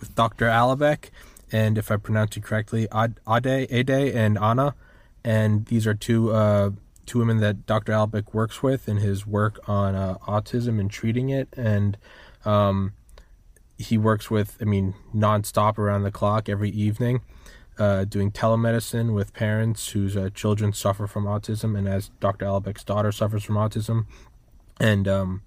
with Dr. Alibek, and if I pronounce it correctly, Ade, Ade, and Anna, and these are two uh, two women that Dr. Alibek works with in his work on uh, autism and treating it, and um, he works with, I mean, nonstop around the clock every evening. Uh, doing telemedicine with parents whose uh, children suffer from autism, and as Dr. Alibek's daughter suffers from autism, and um,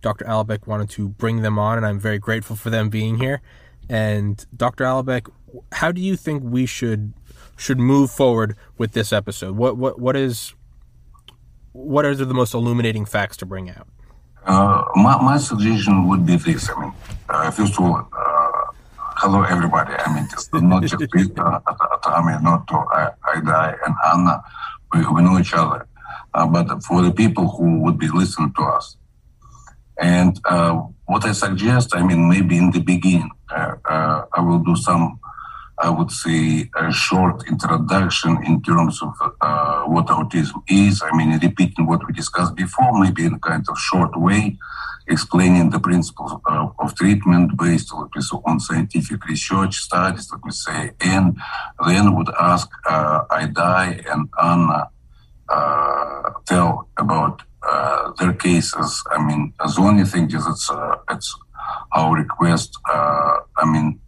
Dr. Alibek wanted to bring them on, and I'm very grateful for them being here. And Dr. Alibek, how do you think we should should move forward with this episode? What what what is what are the most illuminating facts to bring out? Uh, my, my suggestion would be this. I mean, uh, first of all, uh, hello everybody. I mean, not just uh, Tommy, not to Aiday and Anna. We, we know each other. Uh, but for the people who would be listening to us, and uh, what I suggest, I mean, maybe in the beginning, uh, uh, I will do some, I would say, a short introduction in terms of uh, what autism is. I mean, repeating what we discussed before, maybe in a kind of short way, explaining the principles of, of treatment based on scientific research studies, let me say, and then would ask uh, Aiday and Anna uh, tell about uh, their cases. I mean, the only thing is it's uh, it's our request. Uh, I mean,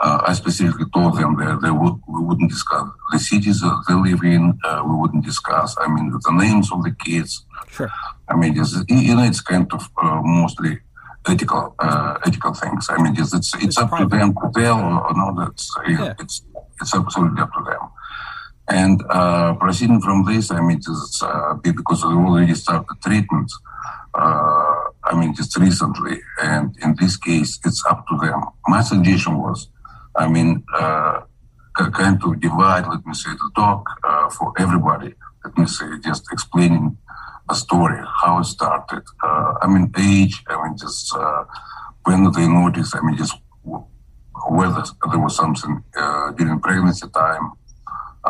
uh, I specifically told them that they would we wouldn't discuss the cities that they live in. Uh, we wouldn't discuss. I mean, the names of the kids. Sure. I mean, it's, you know, it's kind of mostly ethical ethical things. I mean, it's it's, it's up private. to them to tell or, no. That's yeah. it's it's absolutely up to them. And uh, proceeding from this, I mean, it's uh, because we already started treatments. Uh, I mean, just recently, and in this case, it's up to them. My suggestion was, I mean, uh, kind of divide, let me say, the talk uh, for everybody. Let me say, just explaining a story, how it started. Uh, I mean, age. I mean, just when they noticed. I mean, just whether there was something during pregnancy time uh,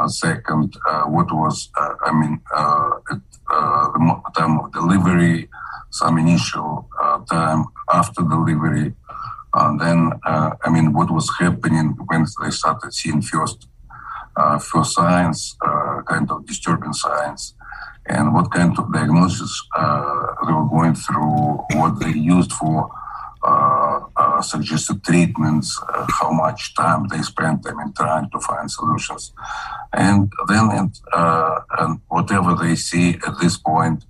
second, uh, what was, uh, I mean, uh, at uh, the time of delivery, some initial uh, time after delivery, and then, I mean, what was happening when they started seeing first, first signs, kind of disturbing signs, and what kind of diagnosis they were going through, what they used for uh, uh, suggested treatments, uh, how much time they spent I mean, trying to find solutions. And then, and whatever they see at this point,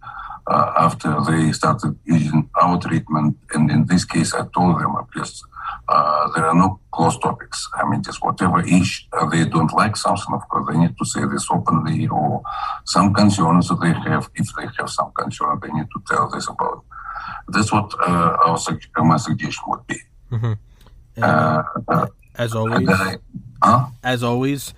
uh, after they started using our treatment. And in this case, I told them, just uh, there are no closed topics. I mean, just whatever each uh, they don't like something, of course, they need to say this openly, or some concerns that they have. If they have some concern, they need to tell this about. That's what uh, our uh, my suggestion would be. Mm-hmm. Uh, as always, huh? as always,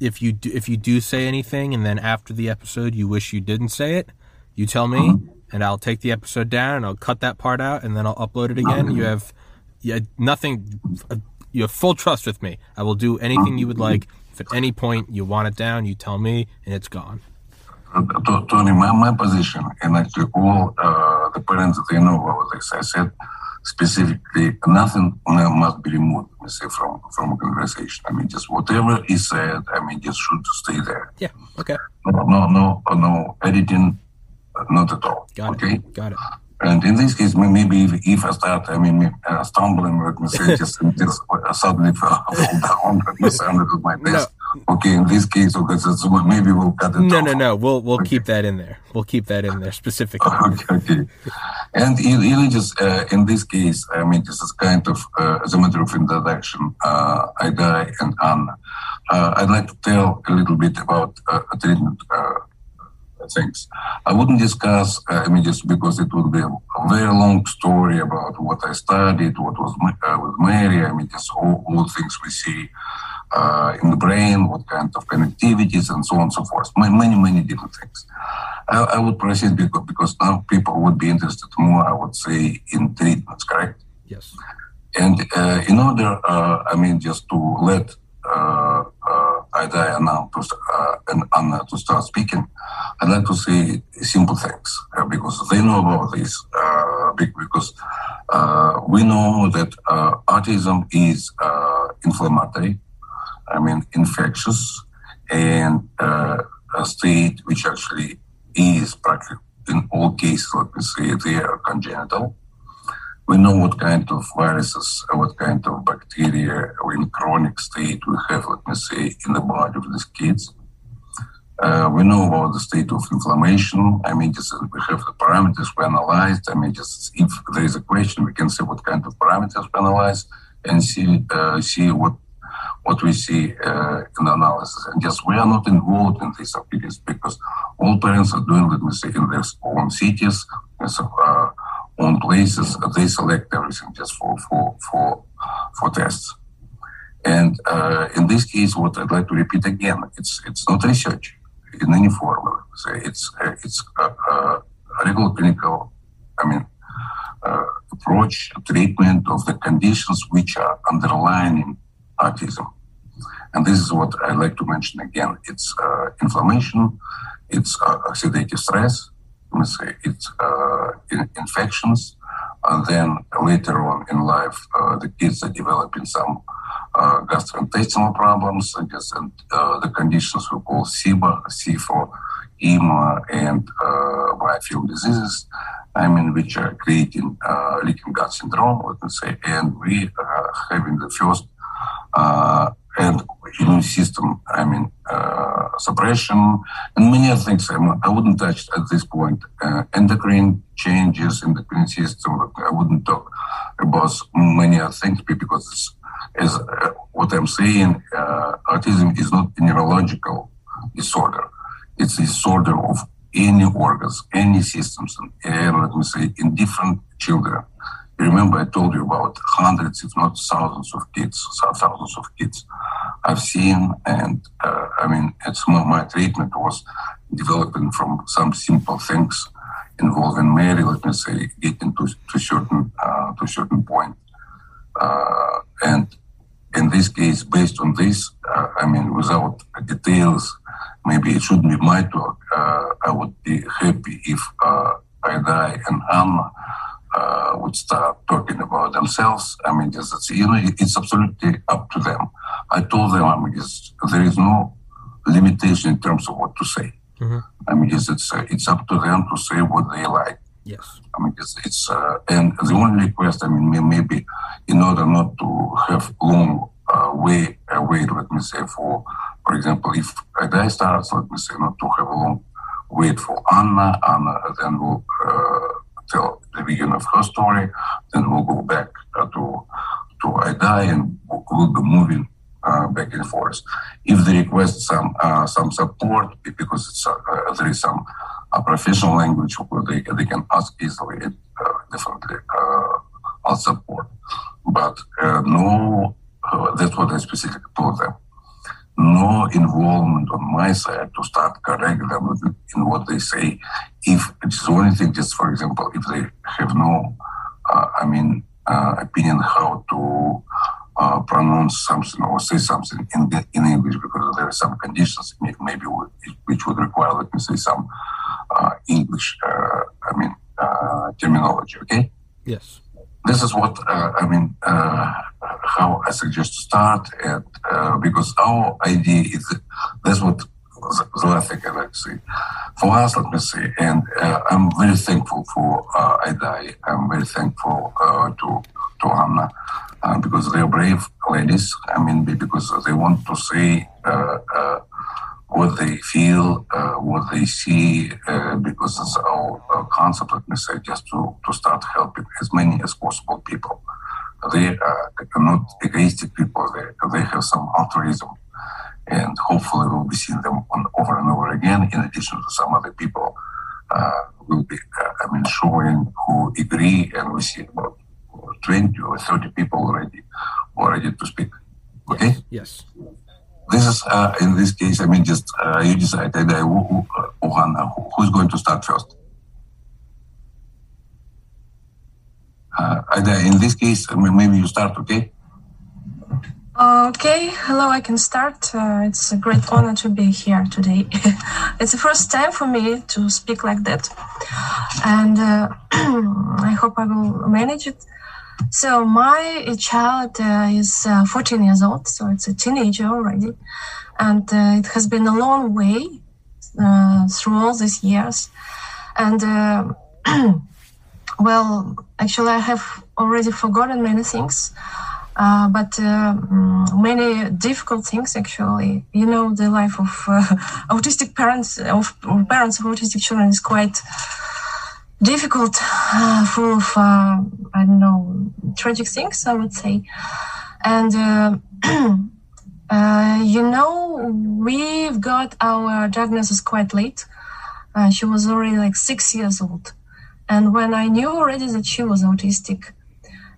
if you do, if you do say anything, and then after the episode you wish you didn't say it, you tell me, mm-hmm. and I'll take the episode down and I'll cut that part out, and then I'll upload it again. Mm-hmm. You have, you nothing. You have full trust with me. I will do anything you would like. If at any point you want it down, you tell me, and it's gone. Tommy, my, my position, and actually all uh, the parents, they know about this. I said specifically, nothing must be removed, let me say, from, from a conversation. I mean, just whatever is said, I mean, just should stay there. Yeah, okay. No, no, no, no editing, not at all. Got okay? it. Got it. And in this case, maybe if, if I start, I mean, uh, stumbling, let me say, just, suddenly fall down, me my desk. No. Okay, in this case, because it's, maybe we'll cut it. No, off. no, no. We'll we'll okay. keep that in there. We'll keep that in there specifically. Okay, okay. And just uh, in this case, I mean, this is kind of uh, as a matter of introduction, uh, Aiday and Anna. Uh, I'd like to tell a little bit about uh, a treatment uh, things. I wouldn't discuss, uh, I mean, just because it would be a very long story about what I studied, what was uh, with MRI, I mean, just all, all things we see uh, in the brain, what kind of connectivities, and so on and so forth. Many, many different things. I, I would proceed because, because now people would be interested more, I would say, in treatments, correct? Yes. And uh, in order, uh, I mean, just to let uh, uh, Aiday now to, uh, and Anna to start speaking, I'd like to say simple things uh, because they know about this. Uh, because uh, we know that uh, autism is inflammatory, I mean, infectious, and a state which actually is practically in all cases, let me say, they are congenital. We know what kind of viruses, what kind of bacteria in chronic state we have, let me say, in the body of these kids. Uh, we know about the state of inflammation. I mean, just, we have the parameters we analyzed. I mean, just if there is a question, we can see what kind of parameters we analyze and see uh, see what what we see uh, in the analysis. And just we are not involved in these activities because all parents are doing, let me say, in their own cities, uh, own places. They select everything just for for for for tests. And uh, in this case, what I'd like to repeat again, it's it's not research in any form. So it's uh, it's a, a regular clinical, I mean, uh, approach treatment of the conditions which are underlying autism. And this is what I like to mention again. It's uh, inflammation, it's uh, oxidative stress, let me say, it's uh, in- infections, and then later on in life, uh, the kids are developing some uh, gastrointestinal problems, I guess, and uh, the conditions we call SIBO, C for EMA, and uh, biofilm diseases, I mean, which are creating uh, leaking gut syndrome, let me say, and we are having the first uh, and immune system, I mean, uh, suppression, and many other things. I wouldn't touch at this point. Uh, endocrine changes in the immune system. I wouldn't talk about many other things because as uh, what I'm saying, uh, autism is not a neurological disorder. It's a disorder of any organs, any systems, and let me say, in different children. Remember, I told you about hundreds, if not thousands of kids, thousands of kids I've seen, and uh, I mean, it's my, treatment was developing from some simple things involving MRI, let me say, getting to to certain uh, to a certain point, uh, and in this case, based on this, uh, I mean, without details, maybe it shouldn't be my talk. Uh, I would be happy if uh, Aiday and Anna uh, would start talking about themselves. I mean, just, you know, it's absolutely up to them. I told them, I mean, there is no limitation in terms of what to say. Mm-hmm. I mean, it's it's, uh, it's up to them to say what they like. Yes. I mean, it's, it's uh, and the only request, I mean, maybe in order not to have long uh, way, uh, wait, let me say, for, for example, if a guy starts, let me say, not to have a long wait for Anna, Anna then will uh, tell the beginning of her story, then we'll go back uh, to to Aiday and we'll be moving uh, back and forth. If they request some uh, some support because it's, uh, there is some uh, professional language they they can ask easily, uh, definitely I'll support. But no, that's what I specifically told them no involvement on my side to start correcting them in what they say. If it's the only thing, just for example, if they have no, uh, I mean, uh, opinion how to uh, pronounce something or say something in in English because there are some conditions maybe which would require, let me say, some uh, English, uh, I mean, uh, terminology. Okay. Yes this is what uh, I mean. Uh, how I suggest to start, and uh, because our idea is that's what the last thing I say. For us, let me say, and uh, I'm very thankful for uh. I'm very thankful uh, to to Anna uh, because they're brave ladies. I mean, because they want to say what they feel, uh, what they see, uh, because it's our, our, concept, let me say, just to, to start helping as many as possible people. They, uh, are not egoistic people, they, they have some altruism. and hopefully we'll be seeing them on, over and over again. In addition to some other people, uh, will be uh, I mean showing who agree, and we see about 20 or 30 people already who are ready to speak. Okay. Yes. This is uh, in this case. I mean, just uh, you decide. Who, who's going to start first? Uh, in this case, maybe you start, okay? Okay, hello, I can start. Uh, it's a great honor to be here today. it's the first time for me to speak like that, and uh, I hope I will manage it. So, my child uh, is uh, 14 years old, so it's a teenager already, and uh, it has been a long way uh, through all these years. And well, actually, I have already forgotten many things. Uh, but uh, mm, many difficult things actually. You know, the life of uh, autistic parents, of parents of autistic children, is quite difficult, uh, full of uh, I don't know tragic things. I would say, and. you know, we've got our diagnosis quite late. she was already like six years old. And when I knew already that she was autistic,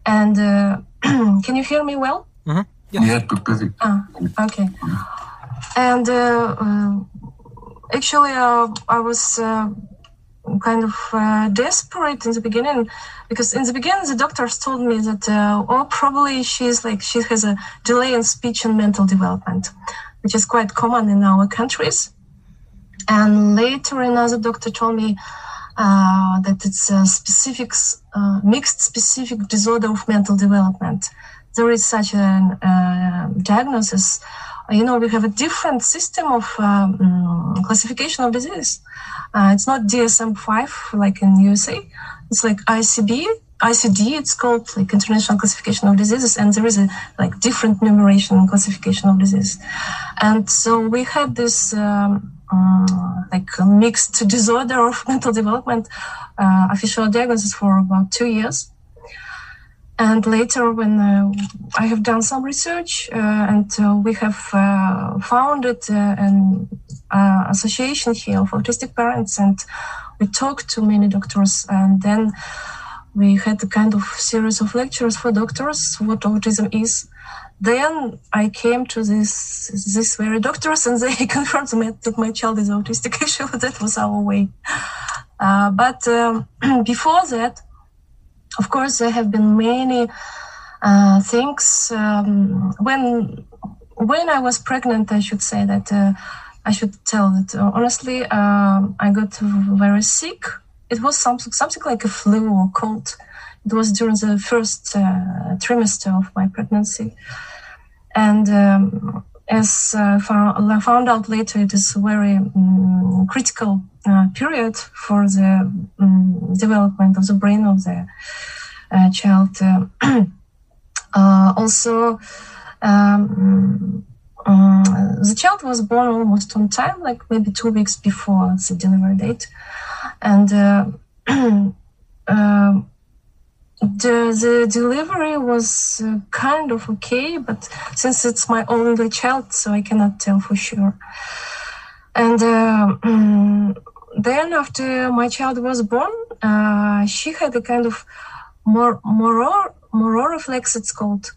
and uh, can you hear me well? Mm-hmm. Yeah, yeah perfect. Ah, okay. And uh, uh, actually, uh, I was uh, kind of uh, desperate in the beginning because in the beginning the doctors told me that oh probably she's like she has a delay in speech and mental development which is quite common in our countries and later another doctor told me uh, that it's a specific, uh, mixed specific disorder of mental development. There is such a uh, diagnosis. You know, we have a different system of um, classification of disease. Uh, it's not DSM-5 like in USA. It's like ICD, ICD, it's called like International Classification of Diseases, and there is a like different numeration classification of disease. And so we had this um, uh, like a mixed disorder of mental development, uh, official diagnosis for about two years. And later, when uh, I have done some research and we have founded an association here of autistic parents, and we talked to many doctors, and then we had a kind of series of lectures for doctors what autism is then I came to this this very doctors and they confirmed that my child is autistic. Actually, that was our way. Uh, but um, before that, of course, there have been many uh, things. Um, when when I was pregnant, I should say that uh, I should tell that uh, honestly, um, I got very sick. It was something something like a flu or cold. It was during the first uh, trimester of my pregnancy and um, as uh, found, found out later, it is a very um, critical uh, period for the um, development of the brain of the uh, child. Uh, also, um, um, the child was born almost on time, like maybe two weeks before the delivery date, and uh, uh, the, the delivery was uh, kind of okay, but since it's my only child, so I cannot tell for sure. And uh, then, after my child was born, uh, she had a kind of more more Moro reflex. It's called.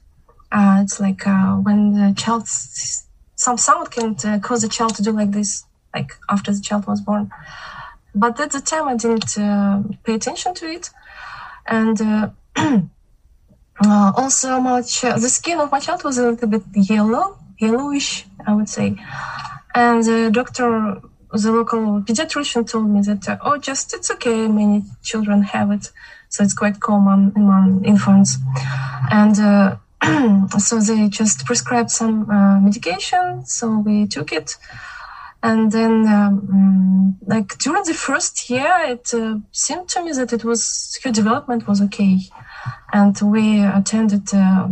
Uh, it's like uh, when the child some sound can uh, cause the child to do like this, like after the child was born. But at the time, I didn't pay attention to it and uh, uh, also much the skin of my child was a little bit yellow, yellowish, I would say. And the doctor, the local pediatrician, told me that uh, oh, just it's okay. Many children have it, so it's quite common among infants. And uh, so they just prescribed some uh, medication. So we took it and then um, like during the first year it uh, seemed to me that it was her development was okay. And we attended uh,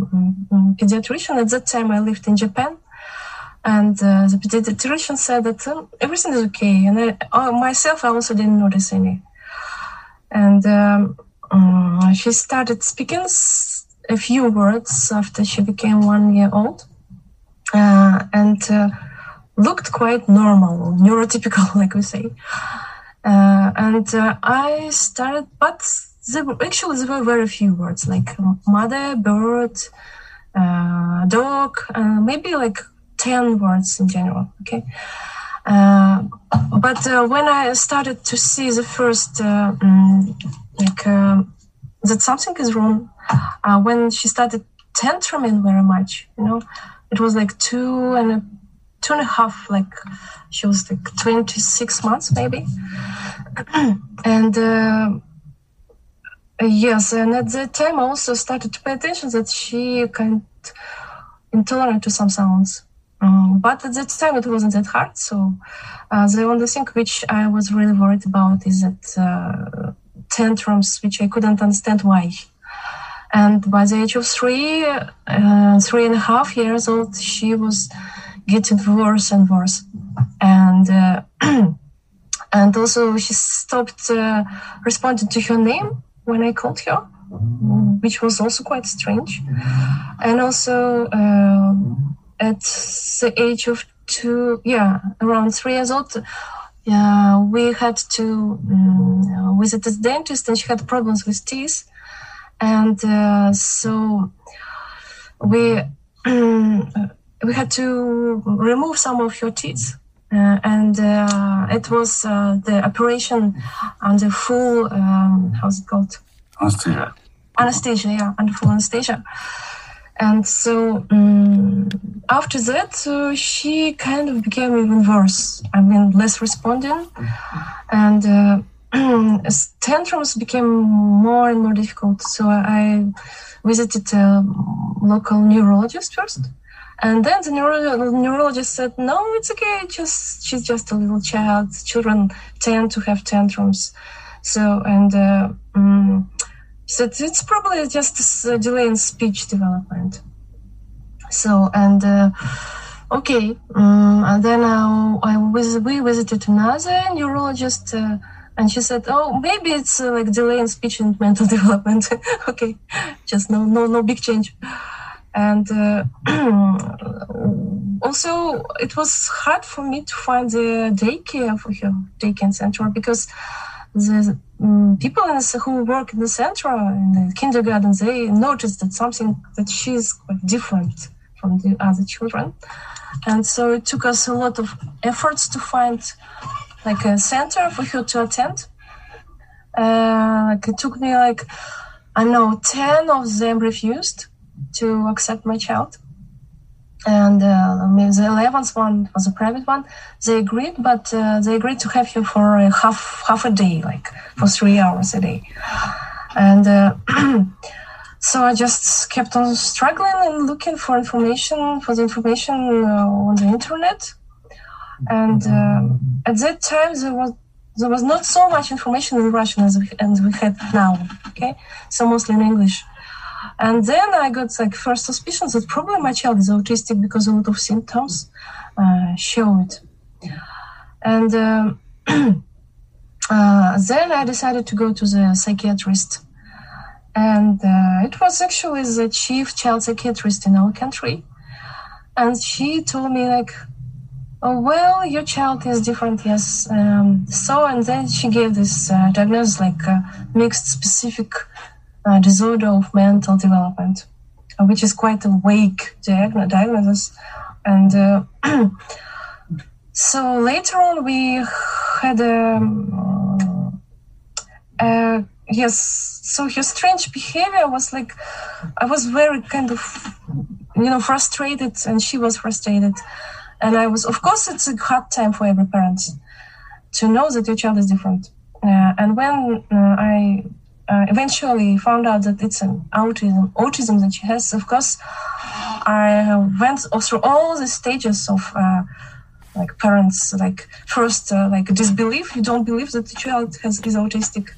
pediatrician. At that time i lived in japan. And uh, the pediatrician said that um, everything is okay. And I, uh, myself i also didn't notice any. And um, um, she started speaking a few words after she became one year old. Uh, and uh, looked quite normal, neurotypical, like we say. Uh, and uh, I started, but there, actually there were very few words like mother, bird, uh, dog, uh, maybe like 10 words in general. Okay. Uh, but uh, when I started to see the first, um, like, that something is wrong, when she started tantruming very much, you know, it was like two and a two and a half, like she was like 26 months maybe. and uh, yes, and at that time I also started to pay attention that she kind of intolerant to some sounds. Um, but at that time it wasn't that hard. So uh, the only thing which I was really worried about is that uh, tantrums, which I couldn't understand why. And by the age of three, uh, three and a half years old, she was getting worse and worse. And uh, and also she stopped uh, responding to her name when I called her, which was also quite strange. And also uh, at the age of two, yeah, around three years old, yeah, we had to um, visit the dentist, and she had problems with teeth, and uh, so we. we had to remove some of your teeth. Uh, and uh, it was uh, the operation under full, um, how's it called? Anesthesia. Anesthesia, yeah, under full anesthesia. And so um, after that, uh, she kind of became even worse. I mean, less responding. And uh, tantrums became more and more difficult. So I visited a local neurologist first and then the neuro- neurologist said, "No, it's okay. Just she's just a little child. Children tend to have tantrums." So and uh, um, said it's probably just a delay in speech development. So and uh, okay, um, and then uh, I was we visited another neurologist. Uh, and she said, "Oh, maybe it's uh, like delay in speech and mental development. okay, just no, no, no big change." And uh, also it was hard for me to find the daycare for her daycare center because the um, people who work in the center in the kindergarten they noticed that something that she's quite different from the other children. And so it took us a lot of efforts to find like a center for her to attend. Uh, like it took me like i know 10 of them refused to accept my child. And uh, the 11th one was a private one. They agreed, but uh, they agreed to have you for a half half a day, like for three hours a day. And uh, so I just kept on struggling and looking for information for the information uh, on the internet. And uh, at that time, there was there was not so much information in Russian as we, as we had now. Okay, so mostly in English. And then I got like first suspicions that probably my child is autistic because a lot of symptoms uh, show it. And uh, uh, then I decided to go to the psychiatrist. And uh, it was actually the chief child psychiatrist in our country. And she told me like, oh, well, your child is different, yes. Um, so, and then she gave this uh, diagnosis like uh, mixed specific uh, disorder of mental development, uh, which is quite a vague diagnosis. And uh, so later on, we had a, uh, yes. So her strange behavior was like, I was very kind of, you know, frustrated, and she was frustrated, and I was. Of course, it's a hard time for every parent to know that your child is different. Uh, and when uh, I uh, eventually found out that it's an autism, autism that she has. Of course, I went through all the stages of uh, like parents, like first uh, like disbelief. You don't believe that the child has is autistic.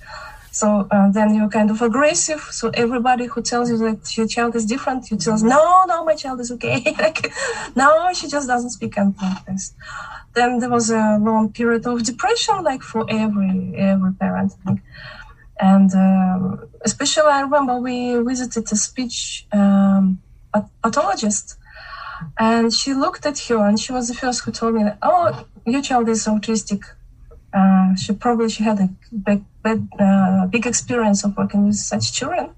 So uh, then you're kind of aggressive. So everybody who tells you that your child is different, you tell, no, no, my child is okay. like, no, she just doesn't speak and like. Then there was a long period of depression, like for every every parent. Like, and um, especially, I remember we visited a speech um, pathologist, And she looked at her, and she was the first who told me, "Oh, your child is autistic." Uh, she probably she had a big, big, uh, big experience of working with such children,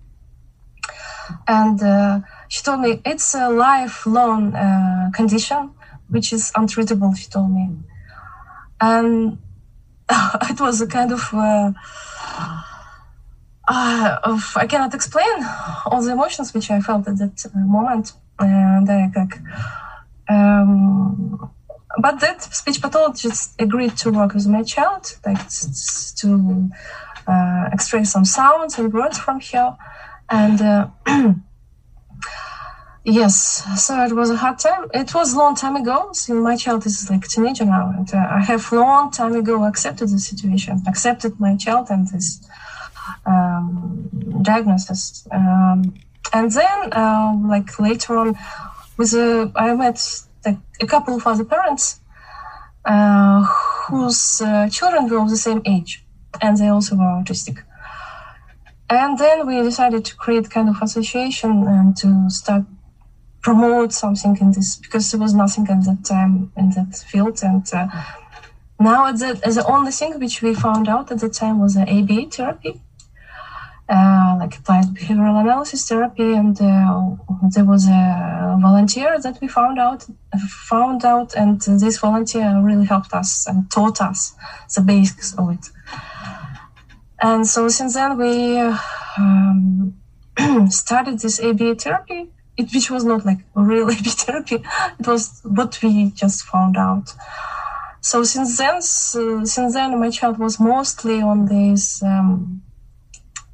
and uh, she told me it's a lifelong uh, condition which is untreatable. She told me, and it was a kind of. Uh, uh, I cannot explain all the emotions which I felt at that moment, and I like, um, but that speech pathologist agreed to work with my child, like to uh, extract some sounds and words from her, and. Uh, Yes, so it was a hard time. It was a long time ago. So my child is like teenager now, and uh, I have long time ago accepted the situation, accepted my child and this um, diagnosis. Um, and then, uh, like later on, with I met a couple of other parents uh, whose uh, children were of the same age, and they also were autistic. And then we decided to create kind of association and to start promote something in this because there was nothing at that time in that field and uh, now the, the only thing which we found out at the time was the ABA therapy uh, like applied behavioral analysis therapy and uh, there was a volunteer that we found out found out and this volunteer really helped us and taught us the basics of it and so since then we um, started this ABA therapy it, which was not like real AB therapy. It was what we just found out. So since then, since then, my child was mostly on this um,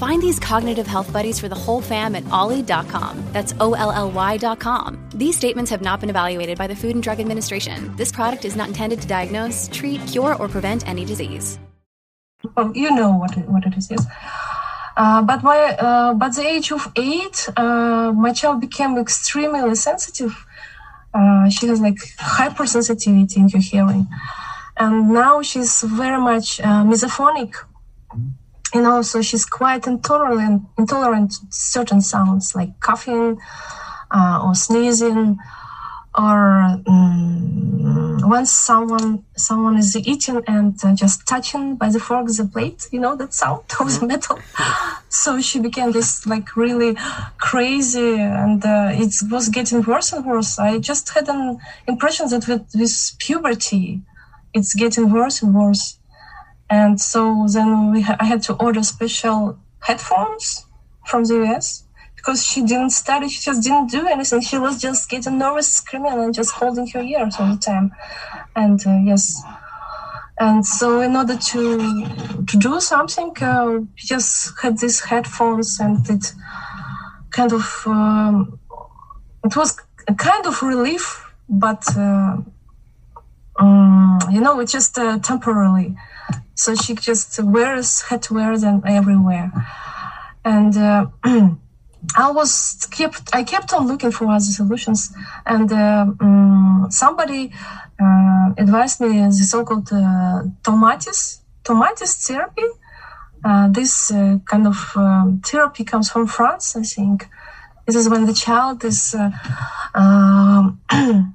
Find these cognitive health buddies for the whole fam at olly.com. That's O L L Y.com. These statements have not been evaluated by the Food and Drug Administration. This product is not intended to diagnose, treat, cure, or prevent any disease. Well, you know what it, what it is. Uh, but by uh, by the age of eight, uh, my child became extremely sensitive. Uh, she has like hypersensitivity in her hearing, and now she's very much uh, misophonic. You know, so she's quite intolerant intolerant to certain sounds like coughing uh, or sneezing or um, once someone someone is eating and uh, just touching by the fork the plate you know that sound of the metal. So she became this like really crazy and uh, it was getting worse and worse. I just had an impression that with, with puberty it's getting worse and worse and so then we ha- i had to order special headphones from the us because she didn't study, she just didn't do anything. She was just getting nervous, screaming, and just holding her ears all the time. And uh, yes, and so in order to to do something, uh, we just had these headphones, and it kind of um, it was a kind of relief, but uh, um, you know, it's just uh, temporarily. So she just wears had to wear them everywhere, and. Uh, I was kept I kept on looking for other solutions, and uh, um, somebody uh, advised me the so-called uh, tomatis tomatis therapy. Uh, this uh, kind of therapy comes from France, I think. This is when the child is um,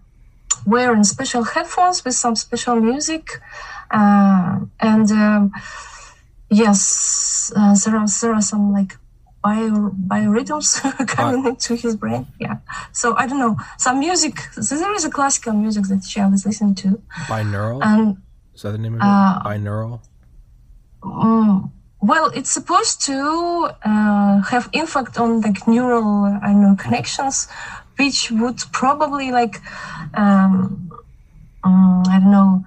wearing special headphones with some special music, and um, yes, there are there are some like bio biorhythms coming into his brain. Yeah. So I don't know. Some music. So there is a classical music that child is listening to. Binaural. And is that the name of it? Uh, Binaural. Um, well, it's supposed to uh, have impact on like neural, I don't know, connections, which would probably like, um, um, I don't know,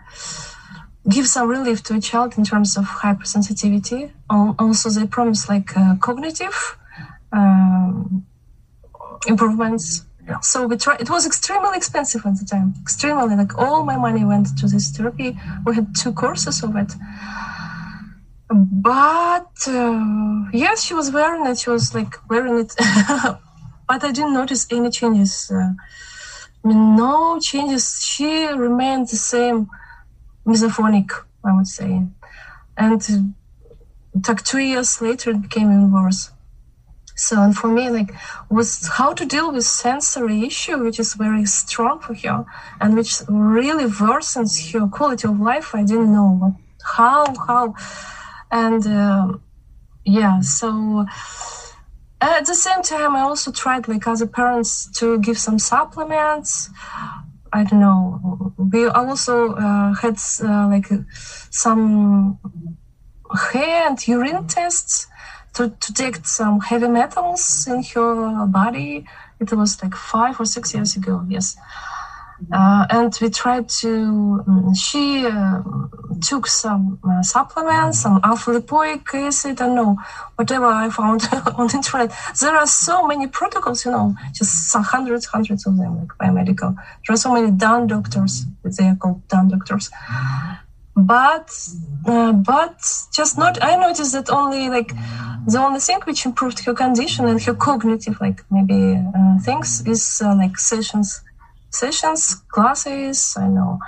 give some relief to a child in terms of hypersensitivity. Also, they promise like uh, cognitive um, improvements. Yeah. So we try. It was extremely expensive at the time. Extremely, like all my money went to this therapy. We had two courses of it, but uh, yes, she was wearing it. She was like wearing it, but I didn't notice any changes. Uh, no changes. She remained the same, misophonic, I would say, and like two years later, it became even worse. So, and for me, like, was how to deal with sensory issue, which is very strong for her, and which really worsens her quality of life. I didn't know what, how, how, and uh, yeah. So at the same time, I also tried, like other parents, to give some supplements. I don't know. We also uh, had uh, like some hair and urine tests to, to detect some heavy metals in her body. It was like five or six years ago, yes. Uh, and we tried to, um, she uh, took some uh, supplements, some alpha lipoic acid, I don't know, whatever I found on the internet. There are so many protocols, you know, just some hundreds, hundreds of them, like biomedical. There are so many DAN doctors, they are called DAN doctors but uh, but just not i noticed that only like the only thing which improved her condition and her cognitive like maybe uh, things is uh, like sessions sessions classes i know.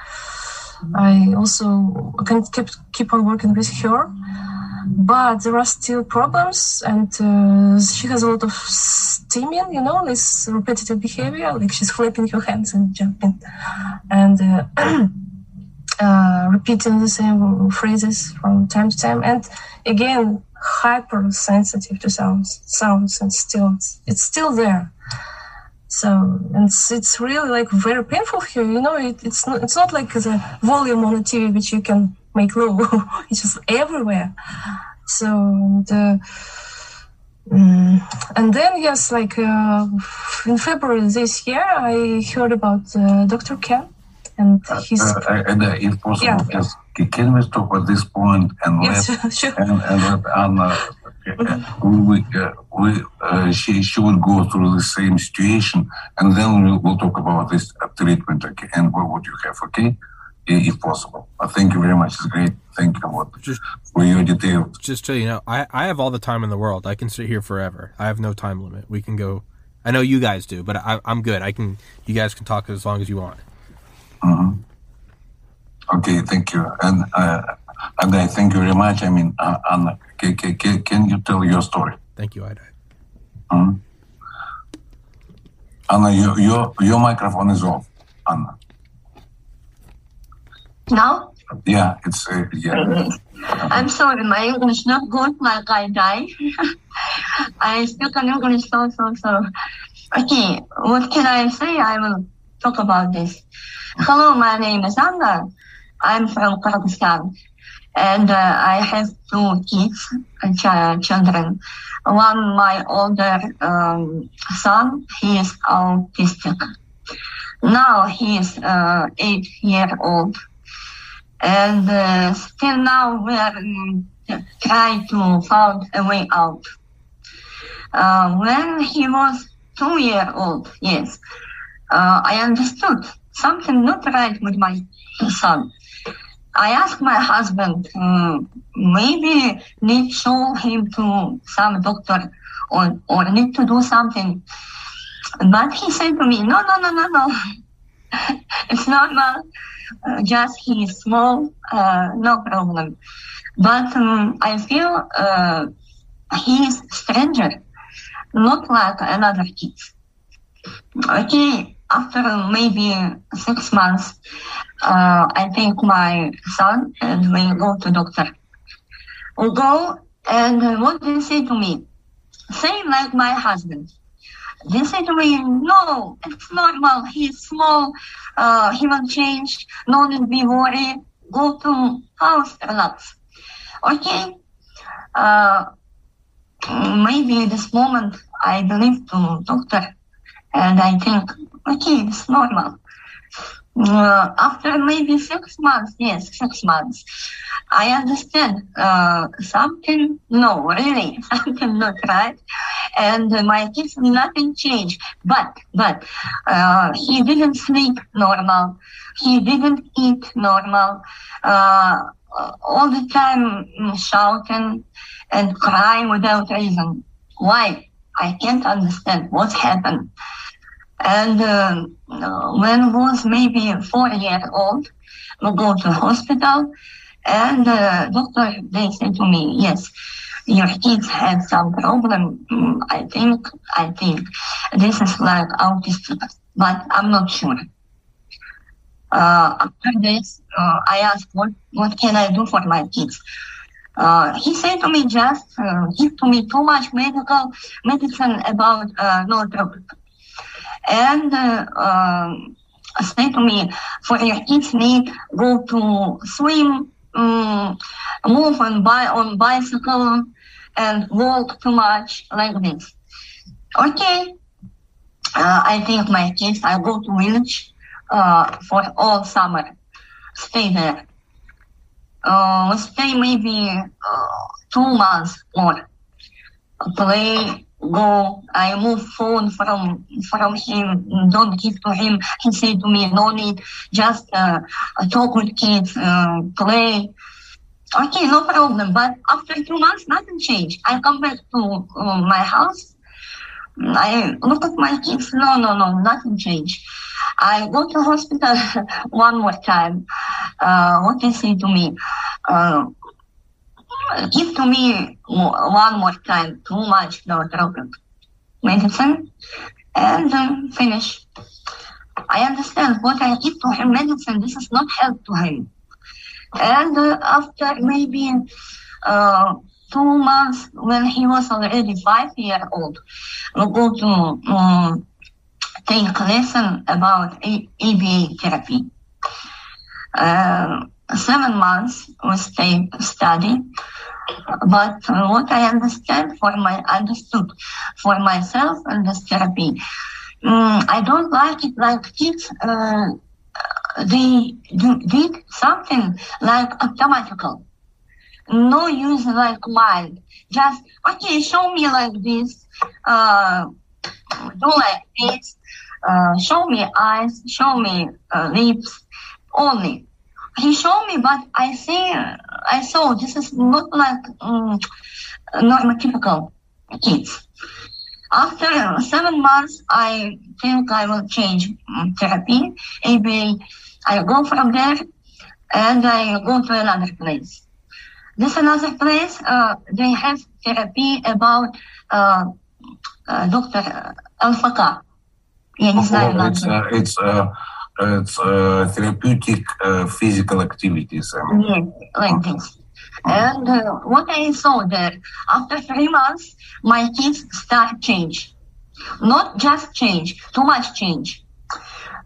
I also can keep keep on working with her. But there are still problems and uh, she has a lot of stimming you know this repetitive behavior like she's flapping her hands and jumping and uh, uh, repeating the same phrases from time to time, and again, hypersensitive to sounds, sounds, and still it's still there. So it's, it's really like very painful here. You know, it, it's not it's not like the volume on the TV which you can make low. it's just everywhere. So the. Mm, and then yes, like uh, in February this year, I heard about uh, Dr. Ken, and he's uh, uh, and uh, if possible, yeah. just can we stop at this point and yes, let sure. and, and let Anna. We, uh, we, uh, she, she will go through the same situation, and then we'll, we'll talk about this treatment okay, and what, what you have, okay? If possible. Uh, thank you very much. It's great. Thank you for, just, for your details. Just so you know, I, I have all the time in the world. I can sit here forever. I have no time limit. We can go. I know you guys do, but I, I'm good. I can. You guys can talk as long as you want. Mm-hmm. Okay, thank you. And uh, and I thank you very much. I mean, uh, Anna, can, can, can you tell your story? Thank you, Aiday. Mm-hmm. Anna, your, your, your microphone is off. Anna. Now? Yeah, it's, uh, yeah. I'm sorry, my English not good like I die. I speak English so, so, so. Okay, what can I say? I will talk about this. Hello, my name is Anna. I'm from Kyrgyzstan, and uh, I have two kids, uh, children. One, my older um, son, he is autistic. Now he is uh, eight year old, and uh, still now we are um, trying to find a way out. Uh, when he was two year old, yes, I understood something not right with my son. I asked my husband, um, maybe need show him to some doctor or, or need to do something. But he said to me, no, no, no, no, no. it's normal. Uh, just he is small, uh, no problem. But um, I feel uh, he is stranger, not like another kids. Okay, after maybe six months, uh, I take my son and we go to doctor. We go and what they say to me? Same like my husband. They say to me, no, it's normal. He's small. Uh, he will change. No need be worried. Go to house, relax. Okay. Uh, maybe this moment I believe to doctor and I think okay, it's normal. Uh, after maybe six months, yes, six months, I understand uh, something, no, really, something not right. And uh, my kids, nothing changed. But, but, uh, he didn't sleep normal. He didn't eat normal. Uh, all the time mm, shouting and crying without reason. Why? I can't understand what happened. And uh, when was maybe four years old, we go to hospital, and uh, doctor they said to me, yes, your kids have some problem. Mm, I think, I think this is like autistic, but I'm not sure. Uh, after this, uh, I asked, what, what can I do for my kids? Uh, he said to me, just uh, give to me too much medical medicine about uh, neurotropic. And uh, um, say to me, for your kids need, go to swim, um, move on, by on bicycle, and walk too much like this. Okay. Uh, I think my kids, I go to village uh, for all summer, stay there. Uh, stay maybe uh, two months more. Play, go. I move phone from from him. Don't give to him. He said to me, no need. Just uh, talk with kids, uh, play. Okay, no problem. But after two months, nothing changed. I come back to uh, my house. I look at my kids. No, no, no, nothing changed. I go to hospital one more time. Uh, what they say to me? Give to me one more time too much nootropic medicine and finish. I understand what I give to him medicine. This is not help to him. And uh, after maybe uh, two months, when he was already five year old, we go to um, take lesson about ABA therapy. Uh, seven months we stay study, but what I understand for my understood for myself and this therapy, um, I don't like it like kids. Uh, they do, did something like automatical. No use like mind. Just, okay, show me like this, uh, do like this, uh, show me eyes, show me uh, lips, only. He showed me, but I see, I saw this is not like um, normotypical kids. After seven months, I think I will change um, therapy. Maybe I go from there and I go to another place. This another place, uh, they have therapy about uh, uh, Dr. Al-Faka. Yeah, he's oh, it's, uh, it's, uh, uh, therapeutic physical activities. I mean. Yes, like this. And uh, what I saw there, after three months, my kids start change. Not just change, too much change.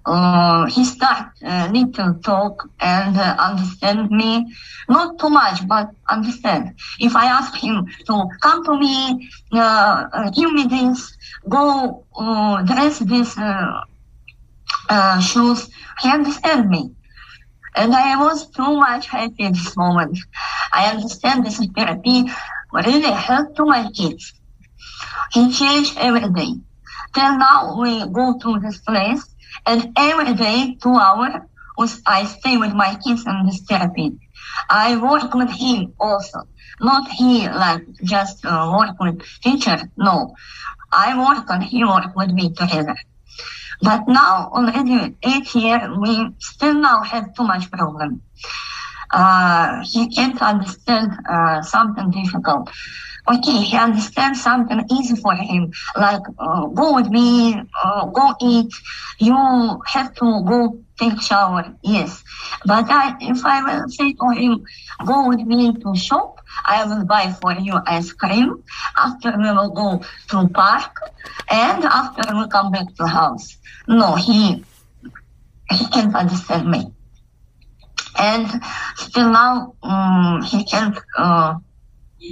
Uh, he start uh, little talk and uh, understand me. Not too much, but understand. If I ask him to come to me, uh, uh, give me this, go uh, dress this shoes, he understand me. And I was too much happy at this moment. I understand this therapy really helped to my kids. He changed every day. Till now we go to this place and every day, two hours, I stay with my kids in this therapy. I work with him also. Not he like just uh, work with teacher. No, I work and he work with me together. But now already eight years, we still now have too much problem. Uh, he can't understand uh, something difficult. Okay, he understands something easy for him, like uh, go with me, uh, go eat. You have to go take shower. Yes, but I, if I will say to him, go with me to shop, I will buy for you ice cream. After we will go to park, and after we come back to house. No, he he can't understand me, and still now um, he can't uh,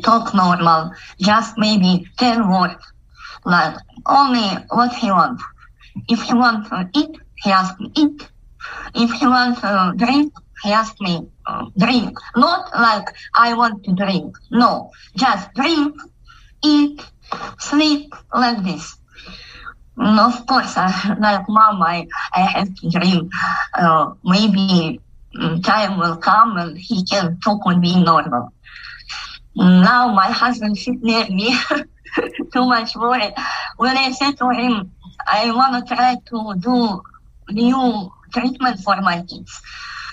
talk normal. Just maybe ten words, like only what he wants. If he wants to eat, he asks me eat. If he wants to drink, he asked me, uh, drink. Not like I want to drink. No, just drink, eat, sleep, like this. And of course, uh, like mom, I, I have to drink uh, maybe mm, time will come and he can talk with me normal. Now my husband sit near me, too much worried. When I said to him, I want to try to do new treatment for my kids.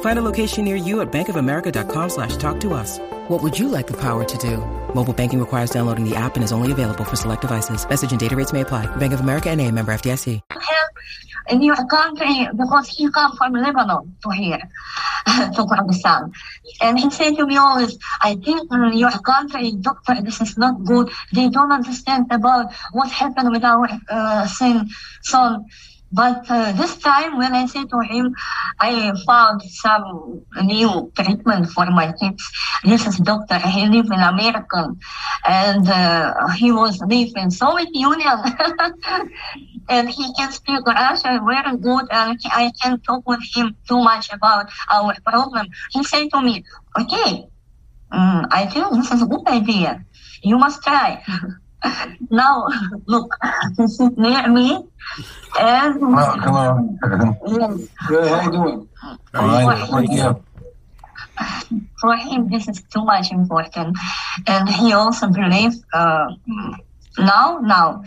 Find a location near you at bankofamerica.com slash talk to us. What would you like the power to do? Mobile banking requires downloading the app and is only available for select devices. Message and data rates may apply. Bank of America and a member FDIC. Help in your country because he come from Lebanon to here, to Kyrgyzstan. And he said to me always, I think in your country, doctor, this is not good. They don't understand about what happened with our uh, son. But uh, this time when I said to him, I found some new treatment for my kids. This is doctor. He live in America and uh, he was live in Soviet Union. and he can speak Russian very good and I can talk with him too much about our problem. He said to me, okay, um, I think this is a good idea. You must try. Now, look, he's near me and... Hello, hello. Yes. Good, how you doing? All right, thank you. for him this is too much important and he also believes uh, now now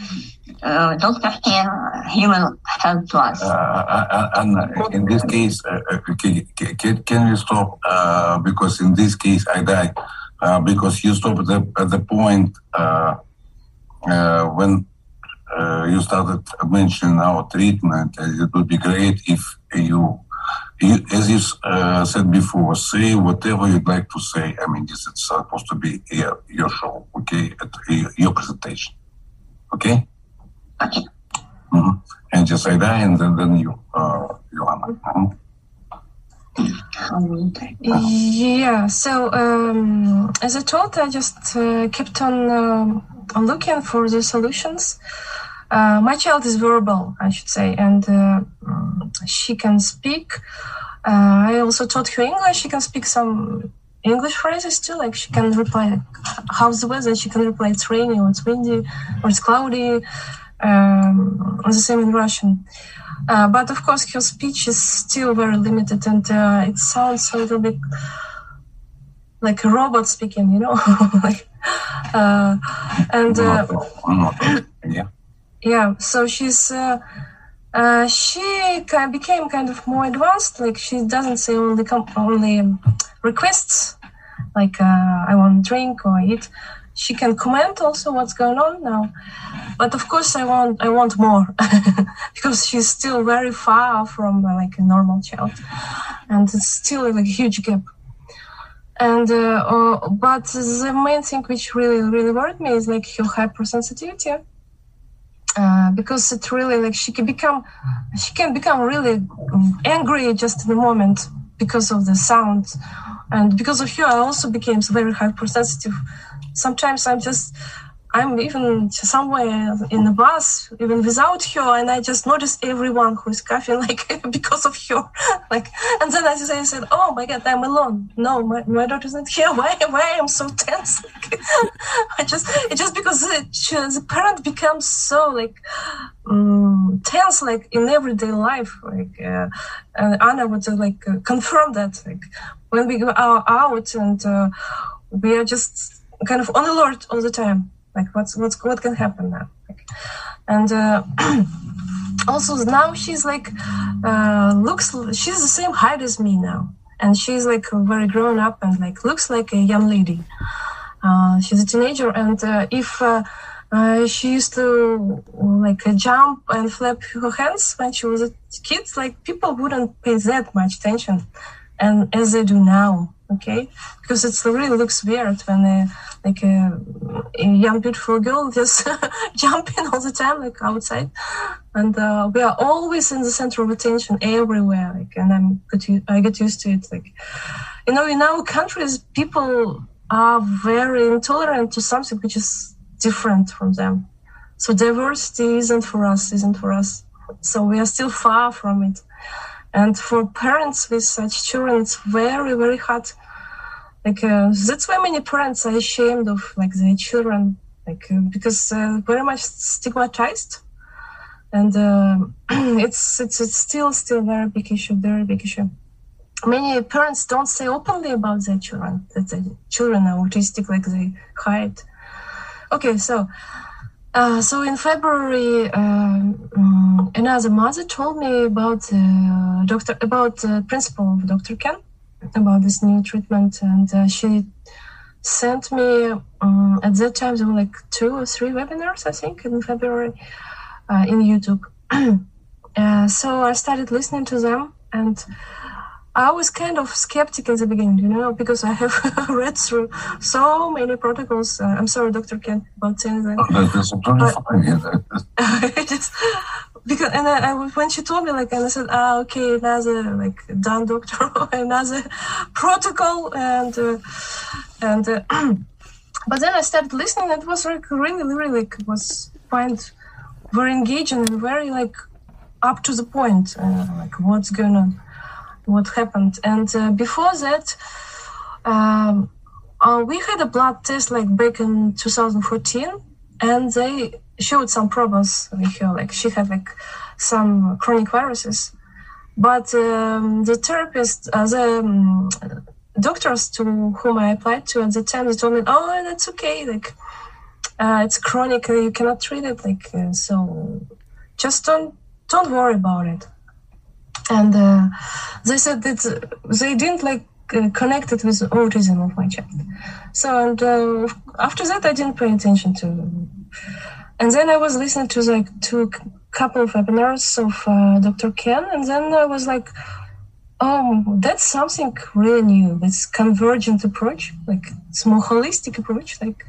uh, dr Ken he will help to us Uh, uh, and uh, in this case, uh, uh, can, can, can you stop? Uh, because in this case, Aiday. Uh, because you stop at the, at the point when uh, you started mentioning our treatment. It would be great if you, you as you uh, said before, say whatever you'd like to say. I mean, this is supposed to be your, your show, okay? At, your- your presentation, okay? okay hmm And just say that, and then, then you, uh, Joanna. Mhm. um, Yeah, so um, as I told, I just uh, kept on um, on looking for the solutions. Uh, my child is verbal, I should say, and uh, mm, she can speak. Uh, I also taught her English. She can speak some English phrases too, like she can reply, "How's the weather?" She can reply, "It's rainy," or "It's windy," or "It's cloudy." Um, the same in Russian. Uh, but of course, her speech is still very limited, and uh, it sounds a little bit like a robot speaking, you know. like, uh, and uh, yeah. yeah, so she's uh, uh, she became kind of more advanced. Like she doesn't say only com- only requests, like uh, I want drink or eat. She can comment also what's going on now, but of course I want I want more because she's still very far from like a normal child, and it's still like a huge gap. And uh, uh, but the main thing which really really worried me is like her hypersensitivity. Uh, because it really like she can become she can become really angry just in a moment because of the sound. And because of her i also became very hypersensitive. Sometimes i'm just i'm even somewhere in the bus even without her and i just notice everyone who's coughing like because of her. Like and then i just I said oh my god i'm alone. No my, my daughter's not here. Why why i'm so tense? I just it's just because the, the parent becomes so like um, tense like in everyday life like uh, uh, anna would uh, like uh, confirm that like when we go out, out and uh, we are just kind of on alert all the time like what's what's what can happen now? Like, and uh, also now she's like uh, looks she's the same height as me now. And she's like very grown up and like looks like a young lady. Uh, she's a teenager and uh, if uh, uh, she used to like jump and flap her hands when she was a kid like people wouldn't pay that much attention. And as they do now okay? Because it really looks weird when uh, like a, a young beautiful girl just jumping all the time like outside and uh, we are always in the center of attention everywhere like and i'm get i get used to it like you know in our countries people are very intolerant to something which is different from them So diversity isn't for us, isn't for us. So we are still far from it. And for parents with such children, it's very, very hard. Like uh, that's why many parents are ashamed of like their children, like uh, because uh, very much stigmatized, and uh, it's it's it's still still very big issue, very big issue. Many parents don't say openly about their children that their children are autistic, like they hide. Okay, so uh, so in February, uh, um, another mother told me about uh, doctor about the principle of Dr. Ken about this new treatment, and uh, she sent me um, at that time there were like two or three webinars I think in February uh, in YouTube. so I started listening to them and I was kind of skeptic in the beginning, you know, because I have read through so many protocols. Uh, I'm sorry, Dr. Ken, about saying that. Oh, just, because and I, I, when she told me like and I said ah okay another like done doctor another protocol and uh, and uh, but then I started listening it was like really really like was quite very engaging and very like up to the point uh, like what's going on what happened. And uh, before that, um, uh, we had a blood test like back in 2014, and they showed some problems with her. Like she had like some chronic viruses, but um, the therapist, uh, the um, doctors to whom I applied to at the time, they told me, "Oh, that's okay. Like uh, it's chronic. You cannot treat it. Like uh, so, just don't don't worry about it." and uh, they said that they didn't like uh, connect it with autism of my child. So and uh, after that, I didn't pay attention to. And then I was listening to like to a couple of webinars of uh, Dr. Ken, and then I was like, "Oh, that's something really new. That's convergent approach. Like it's more holistic approach. Like."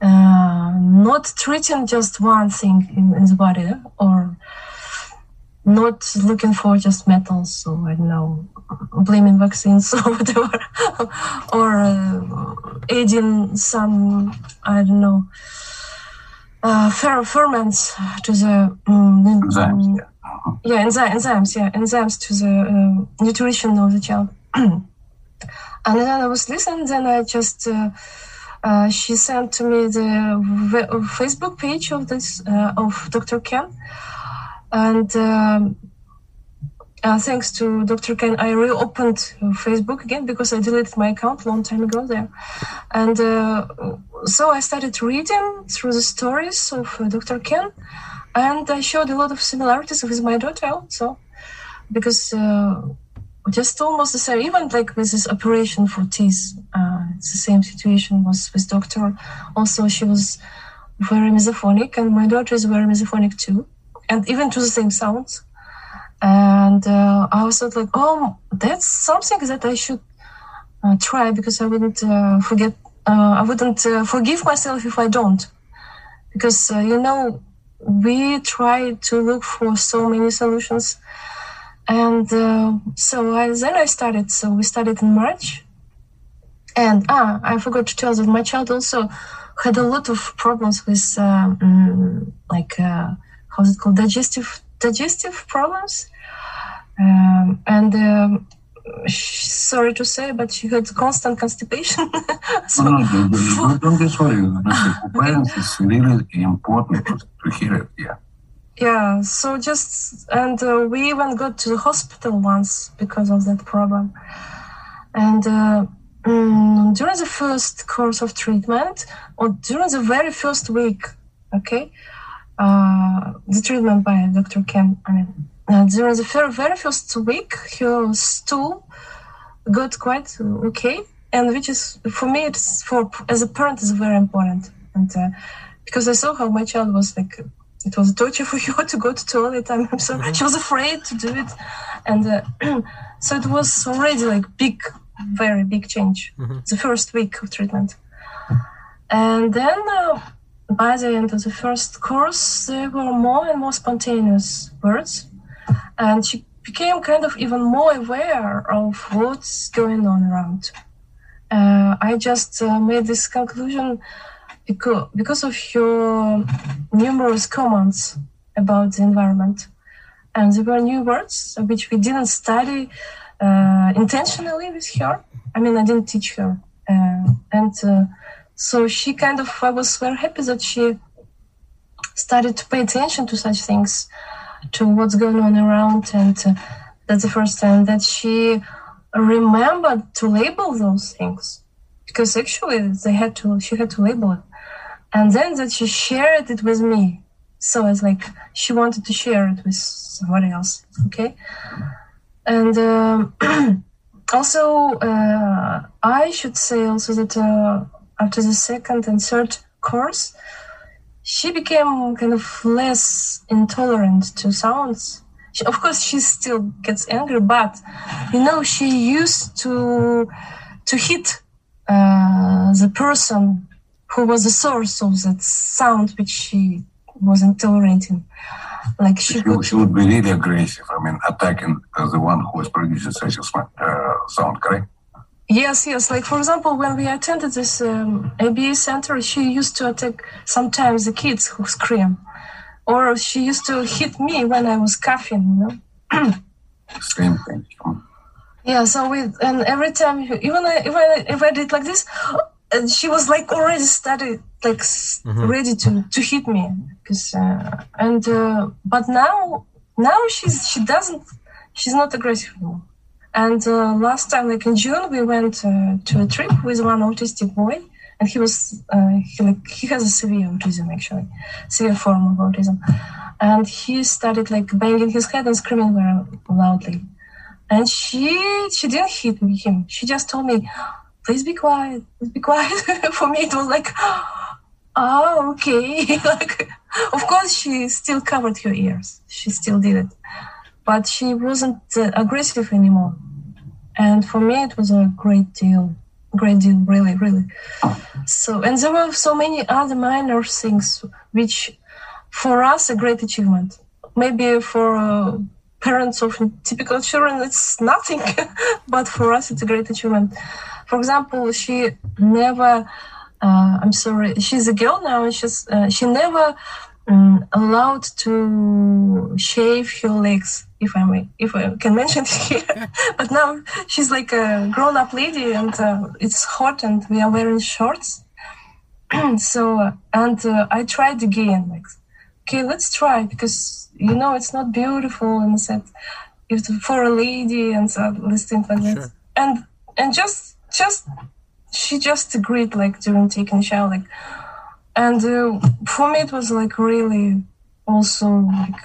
Uh, not treating just one thing in, in the body or not looking for just metals so i don't know blaming vaccines or whatever or uh, adding some i don't know uh, fer- ferments to the um, enzymes, yeah. yeah enzy- enzymes yeah enzymes to the uh, nutrition of the child. And then i was listening then i just uh, uh, she sent to me the v- facebook page of this uh, of dr ken. And um, uh, thanks to Dr. Ken, I reopened Facebook again because I deleted my account a long time ago there. And uh, so I started reading through the stories of uh, Dr. Ken, and I showed a lot of similarities with my daughter also, because uh, just almost the same, even like with this operation for teeth, uh, it's the same situation was with doctor. Also, she was very misophonic, and my daughter is very misophonic too and even to the same sounds. And uh, I was like, oh, that's something that I should uh, try because I wouldn't uh, forget, uh, I wouldn't uh, forgive myself if I don't. Because, uh, you know, we try to look for so many solutions. And so I, then I started, so we started in March. And ah, I forgot to tell that my child also had a lot of problems with um, like how's it called digestive digestive problems. Um, and um, sorry to say but she had constant constipation. So, no, no, no, don't be sorry parents is really important to hear it yeah. Yeah so just and uh, we even got to the hospital once because of that problem. And uh, um, during the first course of treatment or during the very first week okay the treatment by Dr. Ken. I mean, uh, during the very, very first week, her stool got quite okay, and which is for me, it's for as a parent, is very important, and uh, because I saw how my child was like. It was a torture for her to go to toilet. I'm so mm-hmm. she was afraid to do it, and uh, so it was already like big, very big change. Mm-hmm. The first week of treatment, and then uh, by the end of the first course, there were more and more spontaneous words, and she became kind of even more aware of what's going on around. Uh, I just uh, made this conclusion. because of your numerous comments about the environment, and there were new words which we didn't study uh, intentionally with her. I mean, I didn't teach her, uh, and uh, so she kind of I was very happy that she started to pay attention to such things, to what's going on around, and uh, that's the first time that she remembered to label those things. Because actually they had to she had to label it. And then that she shared it with me. So it's like she wanted to share it with somebody else okay? And um, also uh, i should say also that uh, after the second and third course she became kind of less intolerant to sounds she, of course she still gets angry but you know she used to to hit uh, the person who was the source of that sound which she wasn't tolerating. Like she, she, would, she would be really aggressive. I mean, attacking the one who was producing such a uh, sound, correct? Yes, yes. Like for example, when we attended this um, ABA center, she used to attack sometimes the kids who scream, or she used to hit me when I was coughing. You know. Same thing. Yeah. So we and every time, even if I if I did like this, and she was like already started like mm-hmm. ready to to hit me because uh, and uh, but now now she's she doesn't she's not aggressive anymore and uh, last time like in june we went uh, to a trip with one autistic boy and he was uh, he like he has a severe autism actually severe form of autism and he started like banging his head and screaming very loudly and she she didn't hit him she just told me please be quiet, please be quiet. For me, it was like, oh, okay. like, of course, she still covered her ears. She still did it, but she wasn't uh, aggressive anymore. And for me, it was a great deal, great deal, really, really. So, and there were so many other minor things which, for us, a great achievement. Maybe for uh, parents of typical children, it's nothing, but for us, it's a great achievement. For example, she never. Uh, I'm sorry. She's a girl now, and she's uh, she never um, allowed to shave her legs, if I may, if I can mention it here. but now she's like a grown-up lady, and uh, it's hot, and we are wearing shorts. so, and uh, I tried again, like, okay, let's try because you know it's not beautiful, and said if for a lady, and so listing like sure. that, and and just just she just agreed like during taking shower like and uh, for me it was like really also like